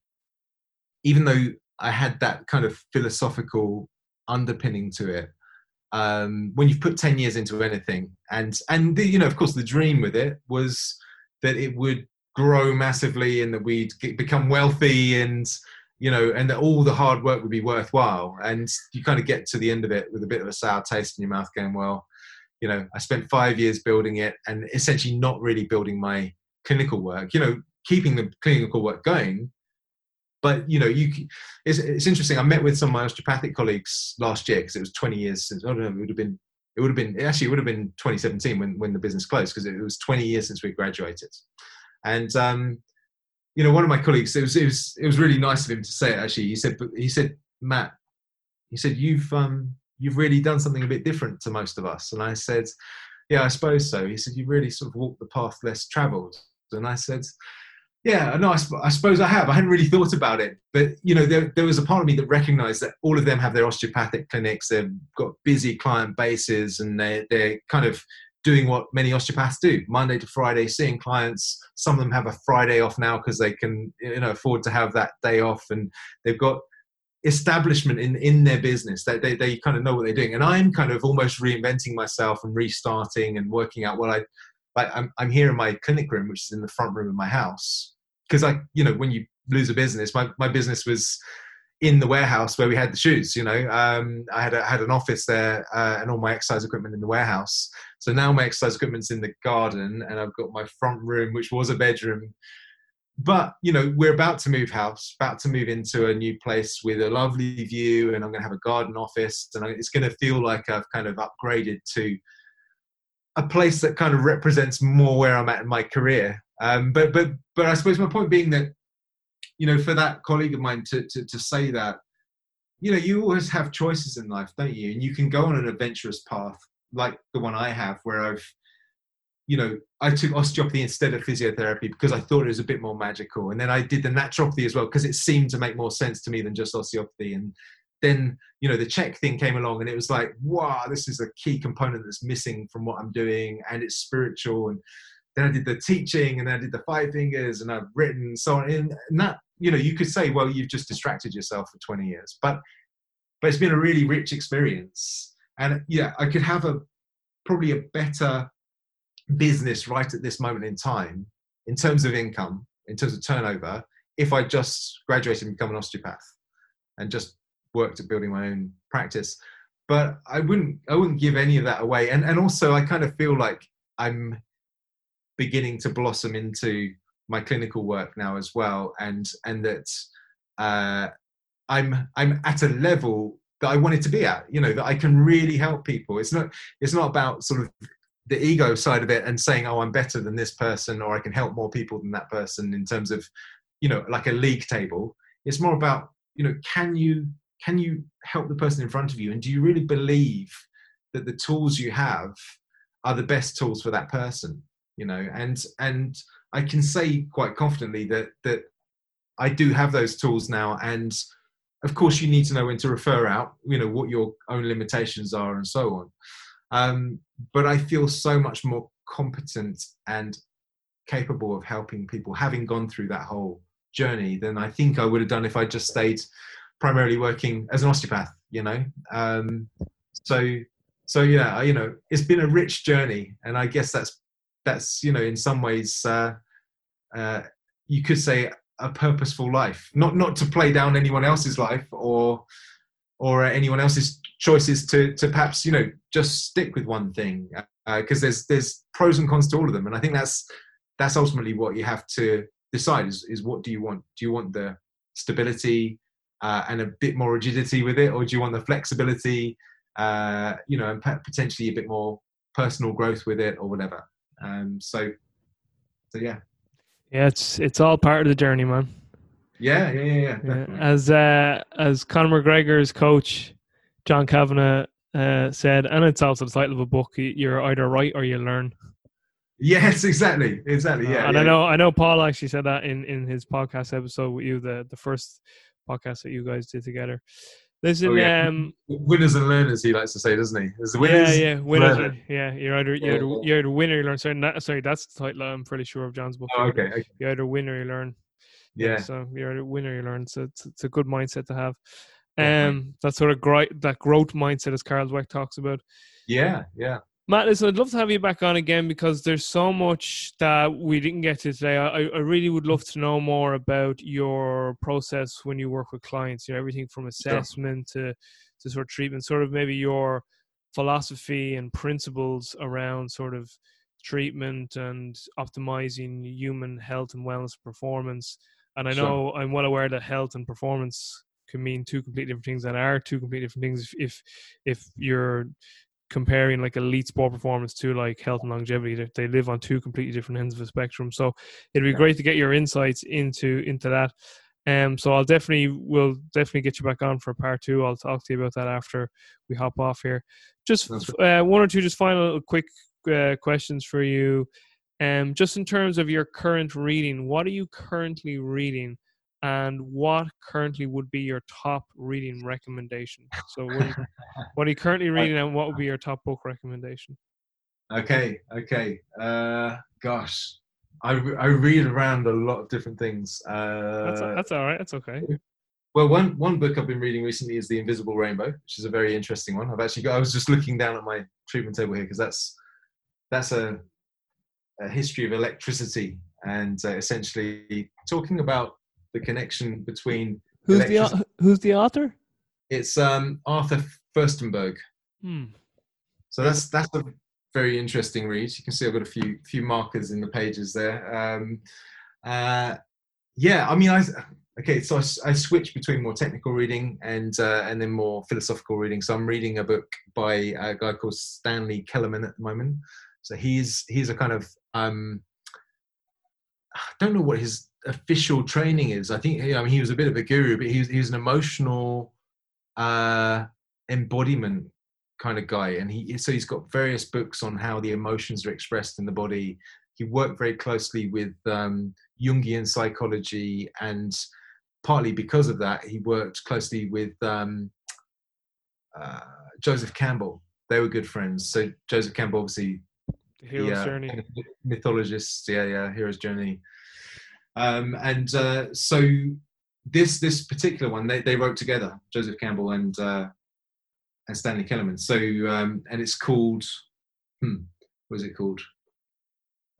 even though I had that kind of philosophical underpinning to it. Um, when you've put 10 years into anything and and the, you know of course the dream with it was that it would grow massively and that we'd get, become wealthy and you know and that all the hard work would be worthwhile. And you kind of get to the end of it with a bit of a sour taste in your mouth going well you know i spent five years building it and essentially not really building my clinical work you know keeping the clinical work going. But you know you it's, it's interesting. I met with some of my osteopathic colleagues last year because it was 20 years since i don't know it would have been it would have been actually it would have been 2017 when, when the business closed because it was 20 years since we graduated and um, you know, one of my colleagues, it was it was it was really nice of him to say it. Actually, he said, he said, Matt, he said, you've um, you've really done something a bit different to most of us. And I said, yeah, I suppose so. He said, you really sort of walked the path less travelled. And I said, yeah, no, I, I, suppose I have. I hadn't really thought about it, but you know, there, there was a part of me that recognised that all of them have their osteopathic clinics. They've got busy client bases, and they they're kind of doing what many osteopaths do monday to friday seeing clients some of them have a friday off now because they can you know afford to have that day off and they've got establishment in in their business they, they, they kind of know what they're doing and i'm kind of almost reinventing myself and restarting and working out what i like i'm, I'm here in my clinic room which is in the front room of my house because i you know when you lose a business my, my business was in the warehouse where we had the shoes. You know, um, I had a, had an office there uh, and all my exercise equipment in the warehouse. So now my exercise equipment's in the garden, and I've got my front room, which was a bedroom. But you know, we're about to move house, about to move into a new place with a lovely view, and I'm going to have a garden office, and it's going to feel like I've kind of upgraded to a place that kind of represents more where I'm at in my career. Um, but but but I suppose my point being that you know, for that colleague of mine to, to, to say that, you know, you always have choices in life, don't you? And you can go on an adventurous path like the one I have, where I've, you know, I took osteopathy instead of physiotherapy because I thought it was a bit more magical. And then I did the naturopathy as well because it seemed to make more sense to me than just osteopathy. And then, you know, the CHEK thing came along and it was like, wow, this is a key component that's missing from what I'm doing. And it's spiritual. And then I did the teaching and then I did the five fingers and I've written so on. And that you know, you could say, well, you've just distracted yourself for 20 years, but but it's been a really rich experience. And yeah, I could have a probably a better business right at this moment in time in terms of income, in terms of turnover, if I just graduated and become an osteopath and just worked at building my own practice. But I wouldn't I wouldn't give any of that away. And and also I kind of feel like I'm beginning to blossom into my clinical work now as well, and and that uh, I'm I'm at a level that I wanted to be at. You know that I can really help people. It's not it's not about sort of the ego side of it and saying oh I'm better than this person or I can help more people than that person in terms of you know like a league table. It's more about you know can you can you help the person in front of you and do you really believe that the tools you have are the best tools for that person you know and and i can say quite confidently that that i do have those tools now and of course you need to know when to refer out you know what your own limitations are and so on. Um, but i feel so much more competent and capable of helping people having gone through that whole journey than i think i would have done if i just stayed primarily working as an osteopath you know? Um, so so yeah you know it's been a rich journey and i guess that's that's you know in some ways uh, uh, you could say a purposeful life. Not not to play down anyone else's life or or anyone else's choices to to perhaps you know just stick with one thing because uh, there's there's pros and cons to all of them. And i think that's that's ultimately what you have to decide is, is what do you want? Do you want the stability uh, and a bit more rigidity with it or do you want the flexibility uh, you know and potentially a bit more personal growth with it or whatever? Um, so, so yeah. Yeah, it's it's all part of the journey, man. Yeah, yeah, yeah. yeah as uh, as Conor McGregor's coach, John Kavanagh, uh, said, and it's also the title of a book. You're either right or you learn. Yes, exactly, exactly. Yeah, uh, and yeah. I know I know Paul actually said that in in his podcast episode with you, the the first podcast that you guys did together. Listen, oh, yeah. um, winners and learners, he likes to say, doesn't he? There's the winners, yeah, yeah, winners. Yeah, you're either you're, the, you're the winner, or you learn. Sorry, not, sorry, that's the title. I'm pretty sure of John's book. Oh, okay, okay. You're either winner, or you learn. Yeah. So you're a winner, or you learn. So it's, it's a good mindset to have. Um, that sort of gro- that growth mindset, as Carol Dweck talks about. Yeah, yeah. Matt, listen, I'd love to have you back on again because there's so much that we didn't get to today. I, I really would love to know more about your process when you work with clients. You know, everything from assessment sure. to to sort of treatment, sort of maybe your philosophy and principles around sort of treatment and optimizing human health and wellness performance. And I know sure. I'm well aware that health and performance can mean two completely different things and are two completely different things if if you're comparing like elite sport performance to like health and longevity they live on two completely different ends of the spectrum. So it'd be yeah. great to get your insights into into that. Um so i'll definitely will definitely get you back on for part two. I'll talk to you about that after we hop off here. Just uh, one or two just final quick uh, questions for you. Um just in terms of your current reading what are you currently reading and what currently would be your top reading recommendation? So, what are, you, what are you currently reading, and what would be your top book recommendation? Okay, okay. Uh, gosh, I, I read around a lot of different things. Uh, that's, that's all right. That's okay. Well, one one book I've been reading recently is The Invisible Rainbow, which is a very interesting one. I've actually got. I was just looking down at my treatment table here because that's that's a, a history of electricity and uh, essentially talking about the connection between who's the who's the author? It's um, Arthur Firstenberg. Hmm. So that's that's a very interesting read. You can see I've got a few few markers in the pages there. Um, uh, yeah, I mean, I okay. So I, I switch between more technical reading and uh, and then more philosophical reading. So I'm reading a book by a guy called Stanley Keleman at the moment. So he's he's a kind of um, I don't know what his official training is. I think I mean, he was a bit of a guru, but he was, he was an emotional uh, embodiment kind of guy, and he so he's got various books on how the emotions are expressed in the body. He worked very closely with um, Jungian psychology, and partly because of that, he worked closely with um, uh, Joseph Campbell. They were good friends. So Joseph Campbell, obviously, hero's uh, journey, mythologist. Yeah, yeah, hero's journey. Um, and uh, so this this particular one they, they wrote together, Joseph Campbell and uh, and Stanley Keleman. So um, and it's called hmm, what is it called?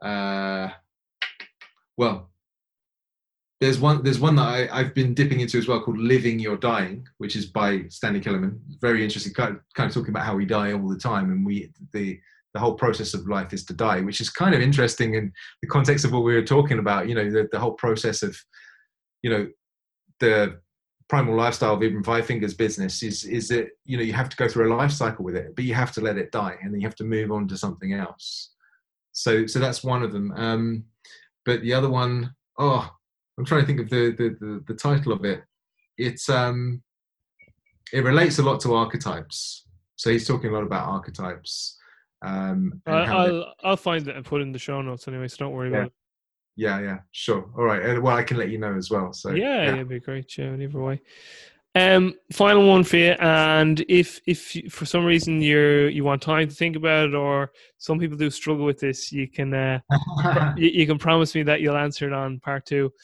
Uh, well, there's one there's one that I, I've been dipping into as well called Living Your Dying, which is by Stanley Keleman. Very interesting, kind of, kind of talking about how we die all the time, and we the the whole process of life is to die, which is kind of interesting in the context of what we were talking about. You know, the, the whole process of, you know, the primal lifestyle of even Five Fingers business is is that you know you have to go through a life cycle with it, but you have to let it die, and then you have to move on to something else. So so that's one of them. Um, but the other one, oh, I'm trying to think of the the the, the title of it. It's um, it relates a lot to archetypes. So he's talking a lot about archetypes. Um, I, I'll I'll find it and put it in the show notes anyway. So don't worry Yeah. about it. yeah, yeah, sure. All right. And, well, I can let you know as well. So yeah, it'd be great. Yeah, either way. Um, final one for you, and if if you- for some reason you're you want time to think about it, or some people do struggle with this, you can uh, you, you can promise me that you'll answer it on part two.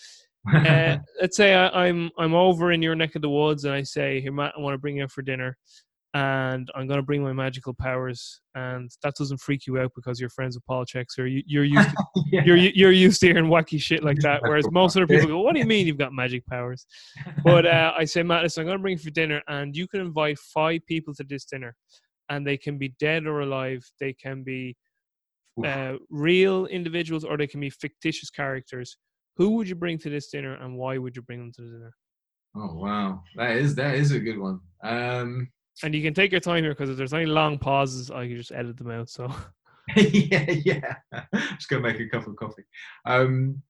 Uh, let's say I, I'm I'm over in your neck of the woods, and I say, "Here, Matt, I want to bring you out for dinner, and I'm going to bring my magical powers." And that doesn't freak you out because you're friends with Paul Chek, or you, you're used to, Yeah. you're you're used to hearing wacky shit like that. Whereas most other people go, "What do you mean you've got magic powers?" But uh, I say, Matt, listen, I'm going to bring you for dinner, and you can invite five people to this dinner, and they can be dead or alive. They can be uh, real individuals, or they can be fictitious characters. Who would you bring to this dinner, and why would you bring them to the dinner? Oh wow, that is that is a good one. Um, And you can take your time here because if there's any long pauses, I can just edit them out. So yeah, yeah. Just go make a cup of coffee. Um,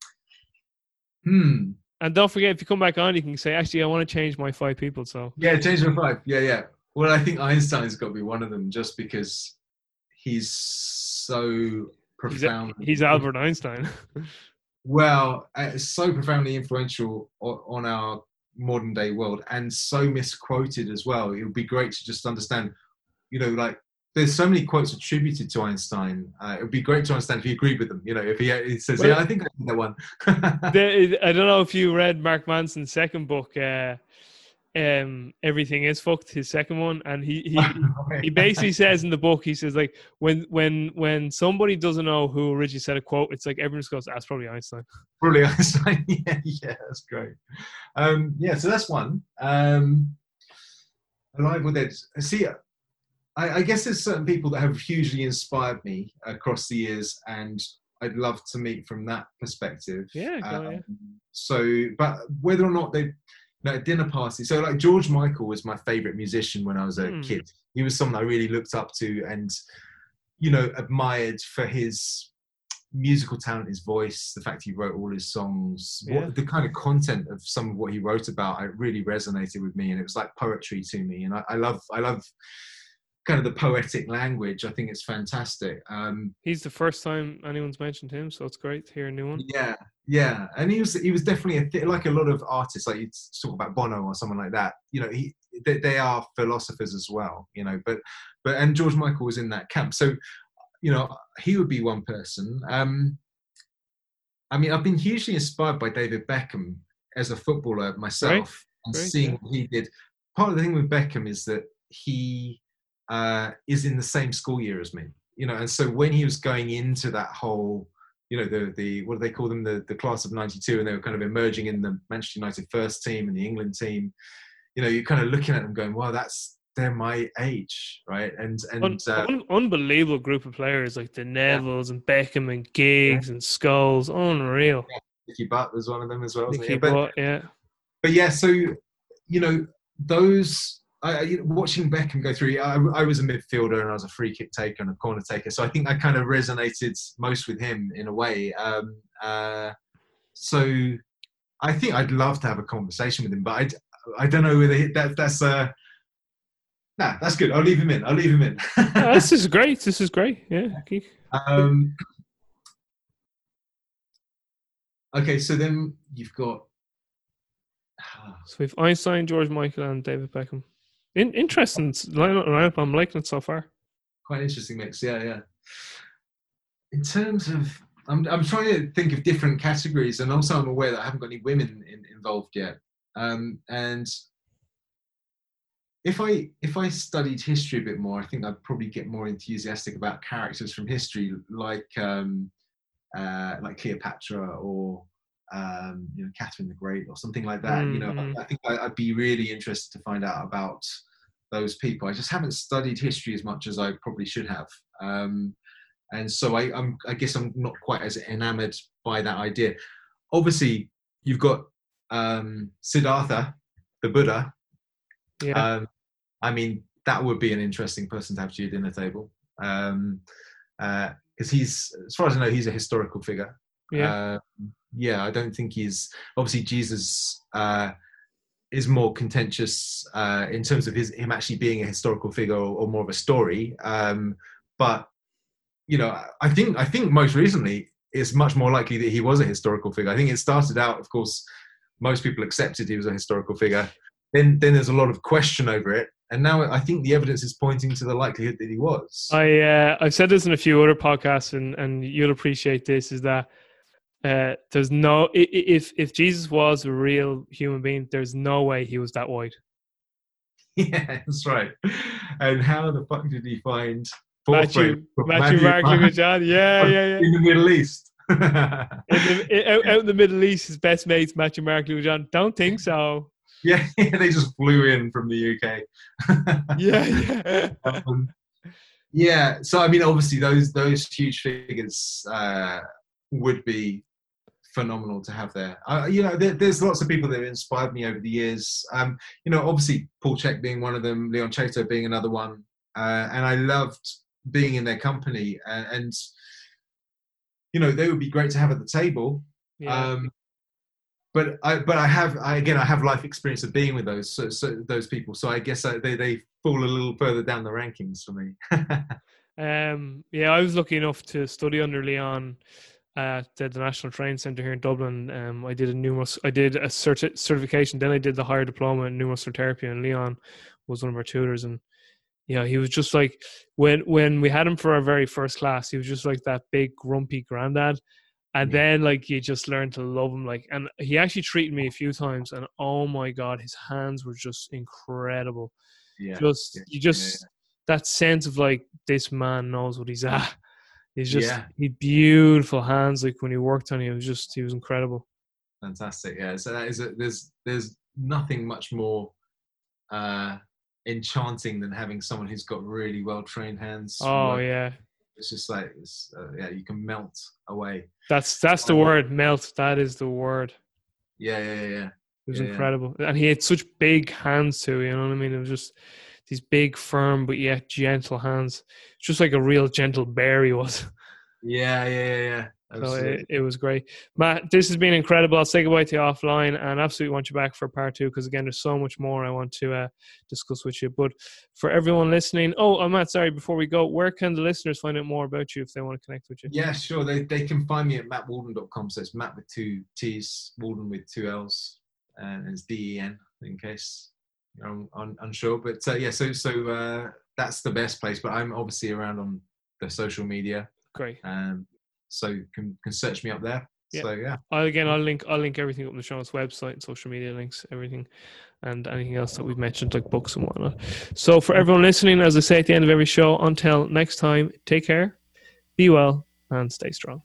hmm. and don't forget, if you come back on, you can say, "Actually, I want to change my five people." So Yeah, change my five. Yeah, yeah. Well, I think Einstein's got to be one of them, just because he's so profound. he's Albert Einstein. well, uh, so profoundly influential o- on our modern day world and so misquoted as well. It would be great to just understand, you know, like there's so many quotes attributed to Einstein. Uh, it would be great to understand if he agreed with them. You know, if he, he says, Well- "Yeah, I think I did that one." I don't know if you read Mark Manson's second book, uh, um, "Everything Is Fucked," his second one, and he he, he basically says in the book, he says like when when when somebody doesn't know who originally said a quote, it's like everyone just goes, "That's probably Einstein." Probably Einstein. yeah, yeah, that's great. Um, yeah, so that's one. Um, alive with Ed. See, I, I guess there's certain people that have hugely inspired me across the years, and I'd love to meet from that perspective. Yeah, Um, yeah. So, but whether or not they, at dinner party. So, like George Michael was my favorite musician when I was a Hmm. kid. He was someone I really looked up to and, you know, admired for his musical talent, his voice, the fact he wrote all his songs, Yeah. what, the kind of content of some of what he wrote about, it really resonated with me, and it was like poetry to me. And I, I love, I love kind of the poetic language. I think it's fantastic. Um, He's the first time anyone's mentioned him, so it's great to hear a new one. yeah, yeah, and he was he was definitely a th- like a lot of artists, like you talk about Bono or someone like that. You know, he they, they are philosophers as well. You know, but but and George Michael was in that camp, so you know he would be one person. Um, I mean, I've been hugely inspired by David Beckham as a footballer myself, and Great, seeing what he did. Part of the thing with Beckham is that he uh, is in the same school year as me. You know, and so when he was going into that whole you know the the what do they call them the the class of 92 and they were kind of emerging in the manchester united first team and the england team you know you're kind of looking at them going wow that's they're my age right and and Un- uh, un- unbelievable group of players like the Nevilles and Beckham and Giggs and Scholes. Unreal. Nicky Butt was one of them as well Nicky Butt, yeah. but yeah so you know those I, you know, watching Beckham go through, I, I was a midfielder and I was a free kick taker and a corner taker. So I think I kind of resonated most with him in a way. Um, uh, so I think I'd love to have a conversation with him, but I'd, I don't know whether he- that, that's uh, nah, that's good. I'll leave him in. I'll leave him in. This is great. This is great. Yeah. keep- um, okay, so then you've got. So we've Einstein, George Michael, and David Beckham. In- interesting lineup. I'm liking it so far. quite interesting mix. Yeah, yeah. In terms of, I'm I'm trying to think of different categories, and also I'm aware that I haven't got any women in, involved yet. Um, and if I if I studied history a bit more, I think I'd probably get more enthusiastic about characters from history, like um, uh, like Cleopatra or um, you know Catherine the Great or something like that. You know. I, I think I, I'd be really interested to find out about those people. I just haven't studied history as much as I probably should have. Um, and so I, I'm, I guess I'm not quite as enamored by that idea. Obviously, you've got um, Siddhartha, the Buddha. Yeah. Um, I mean, that would be an interesting person to have to your dinner table. Um, because he's, as far as I know, he's a historical figure. yeah. Uh, yeah, I don't think he's obviously Jesus uh, is more contentious uh, in terms of his him actually being a historical figure or, or more of a story. Um, but you know, I think I think most recently it's much more likely that he was a historical figure. I think it started out, of course, most people accepted he was a historical figure. Then then there's a lot of question over it, and now I think the evidence is pointing to the likelihood that he was. I uh, I've said this in a few other podcasts, and and you'll appreciate this is that uh, there's no if if Jesus was a real human being, there's no way he was that white. yeah, that's right. And how the fuck did he find Matthew, Matthew, Mark, Luke, John. Yeah, yeah, yeah. in the Middle East? In the, out, out in the Middle East, his best mates, Matthew, Mark, Luke, John. Don't think so. yeah, they just flew in from the UK. Yeah, yeah. Um, yeah. So I mean, obviously, those those huge figures uh, would be phenomenal to have there. Uh, you know, there, there's lots of people that have inspired me over the years. Um, you know, obviously Paul Chek being one of them, Leon Chaitow being another one, uh, and I loved being in their company. And, and you know, they would be great to have at the table. yeah. Um, but I, but I have, I, again, I have life experience of being with those, so, so those people. So I guess I, they, they fall a little further down the rankings for me. Um, yeah, I was lucky enough to study under Leon at the, the National Training Centre here in Dublin. Um, I did a numerous, I did a certi- certification, then I did the higher diploma in neuromuscular therapy, and Leon was one of our tutors. And yeah, he was just like when when we had him for our very first class, he was just like that big grumpy granddad. And Yeah. then like you just learn to love him. Like, and he actually treated me a few times, and oh my god, his hands were just incredible. yeah. just yeah, you yeah, just that sense of like this man knows what he's at. He's just Yeah. he beautiful hands. Like when he worked on it, it was just he was incredible. Fantastic. Yeah. So that is a, there's there's nothing much more uh, enchanting than having someone who's got really well trained hands. Oh Like, yeah, It's just like it's, uh, yeah, you can melt away. that's that's the Oh. word. Melt. That is the word. Yeah, yeah, yeah, yeah. It was Yeah, yeah. incredible, and he had such big hands too. You know what I mean? It was just these big, firm but yet gentle hands. Just like a real gentle bear he was. Yeah, yeah, yeah, yeah. So it, it was great. Matt, this has been incredible. I'll say goodbye to you offline and absolutely want you back for part two because, again, there's so much more I want to uh, discuss with you. But for everyone listening, oh, uh, Matt, sorry, before we go, where can the listeners find out more about you if they want to connect with you? Yeah, sure. They, they can find me at mattwallden.com. So it's Matt with two T's, Wallden with two L's, and it's D E N in case un, un, unsure. But uh, yeah, so so uh, that's the best place. But I'm obviously around on the social media, Great. um, so you can can search me up there. Yeah. So yeah, I'll, again, I'll link I'll link everything up on the show's website and social media links, everything, and anything else that we've mentioned, like books and whatnot. So for everyone listening, as I say at the end of every show, until next time, take care, be well, and stay strong.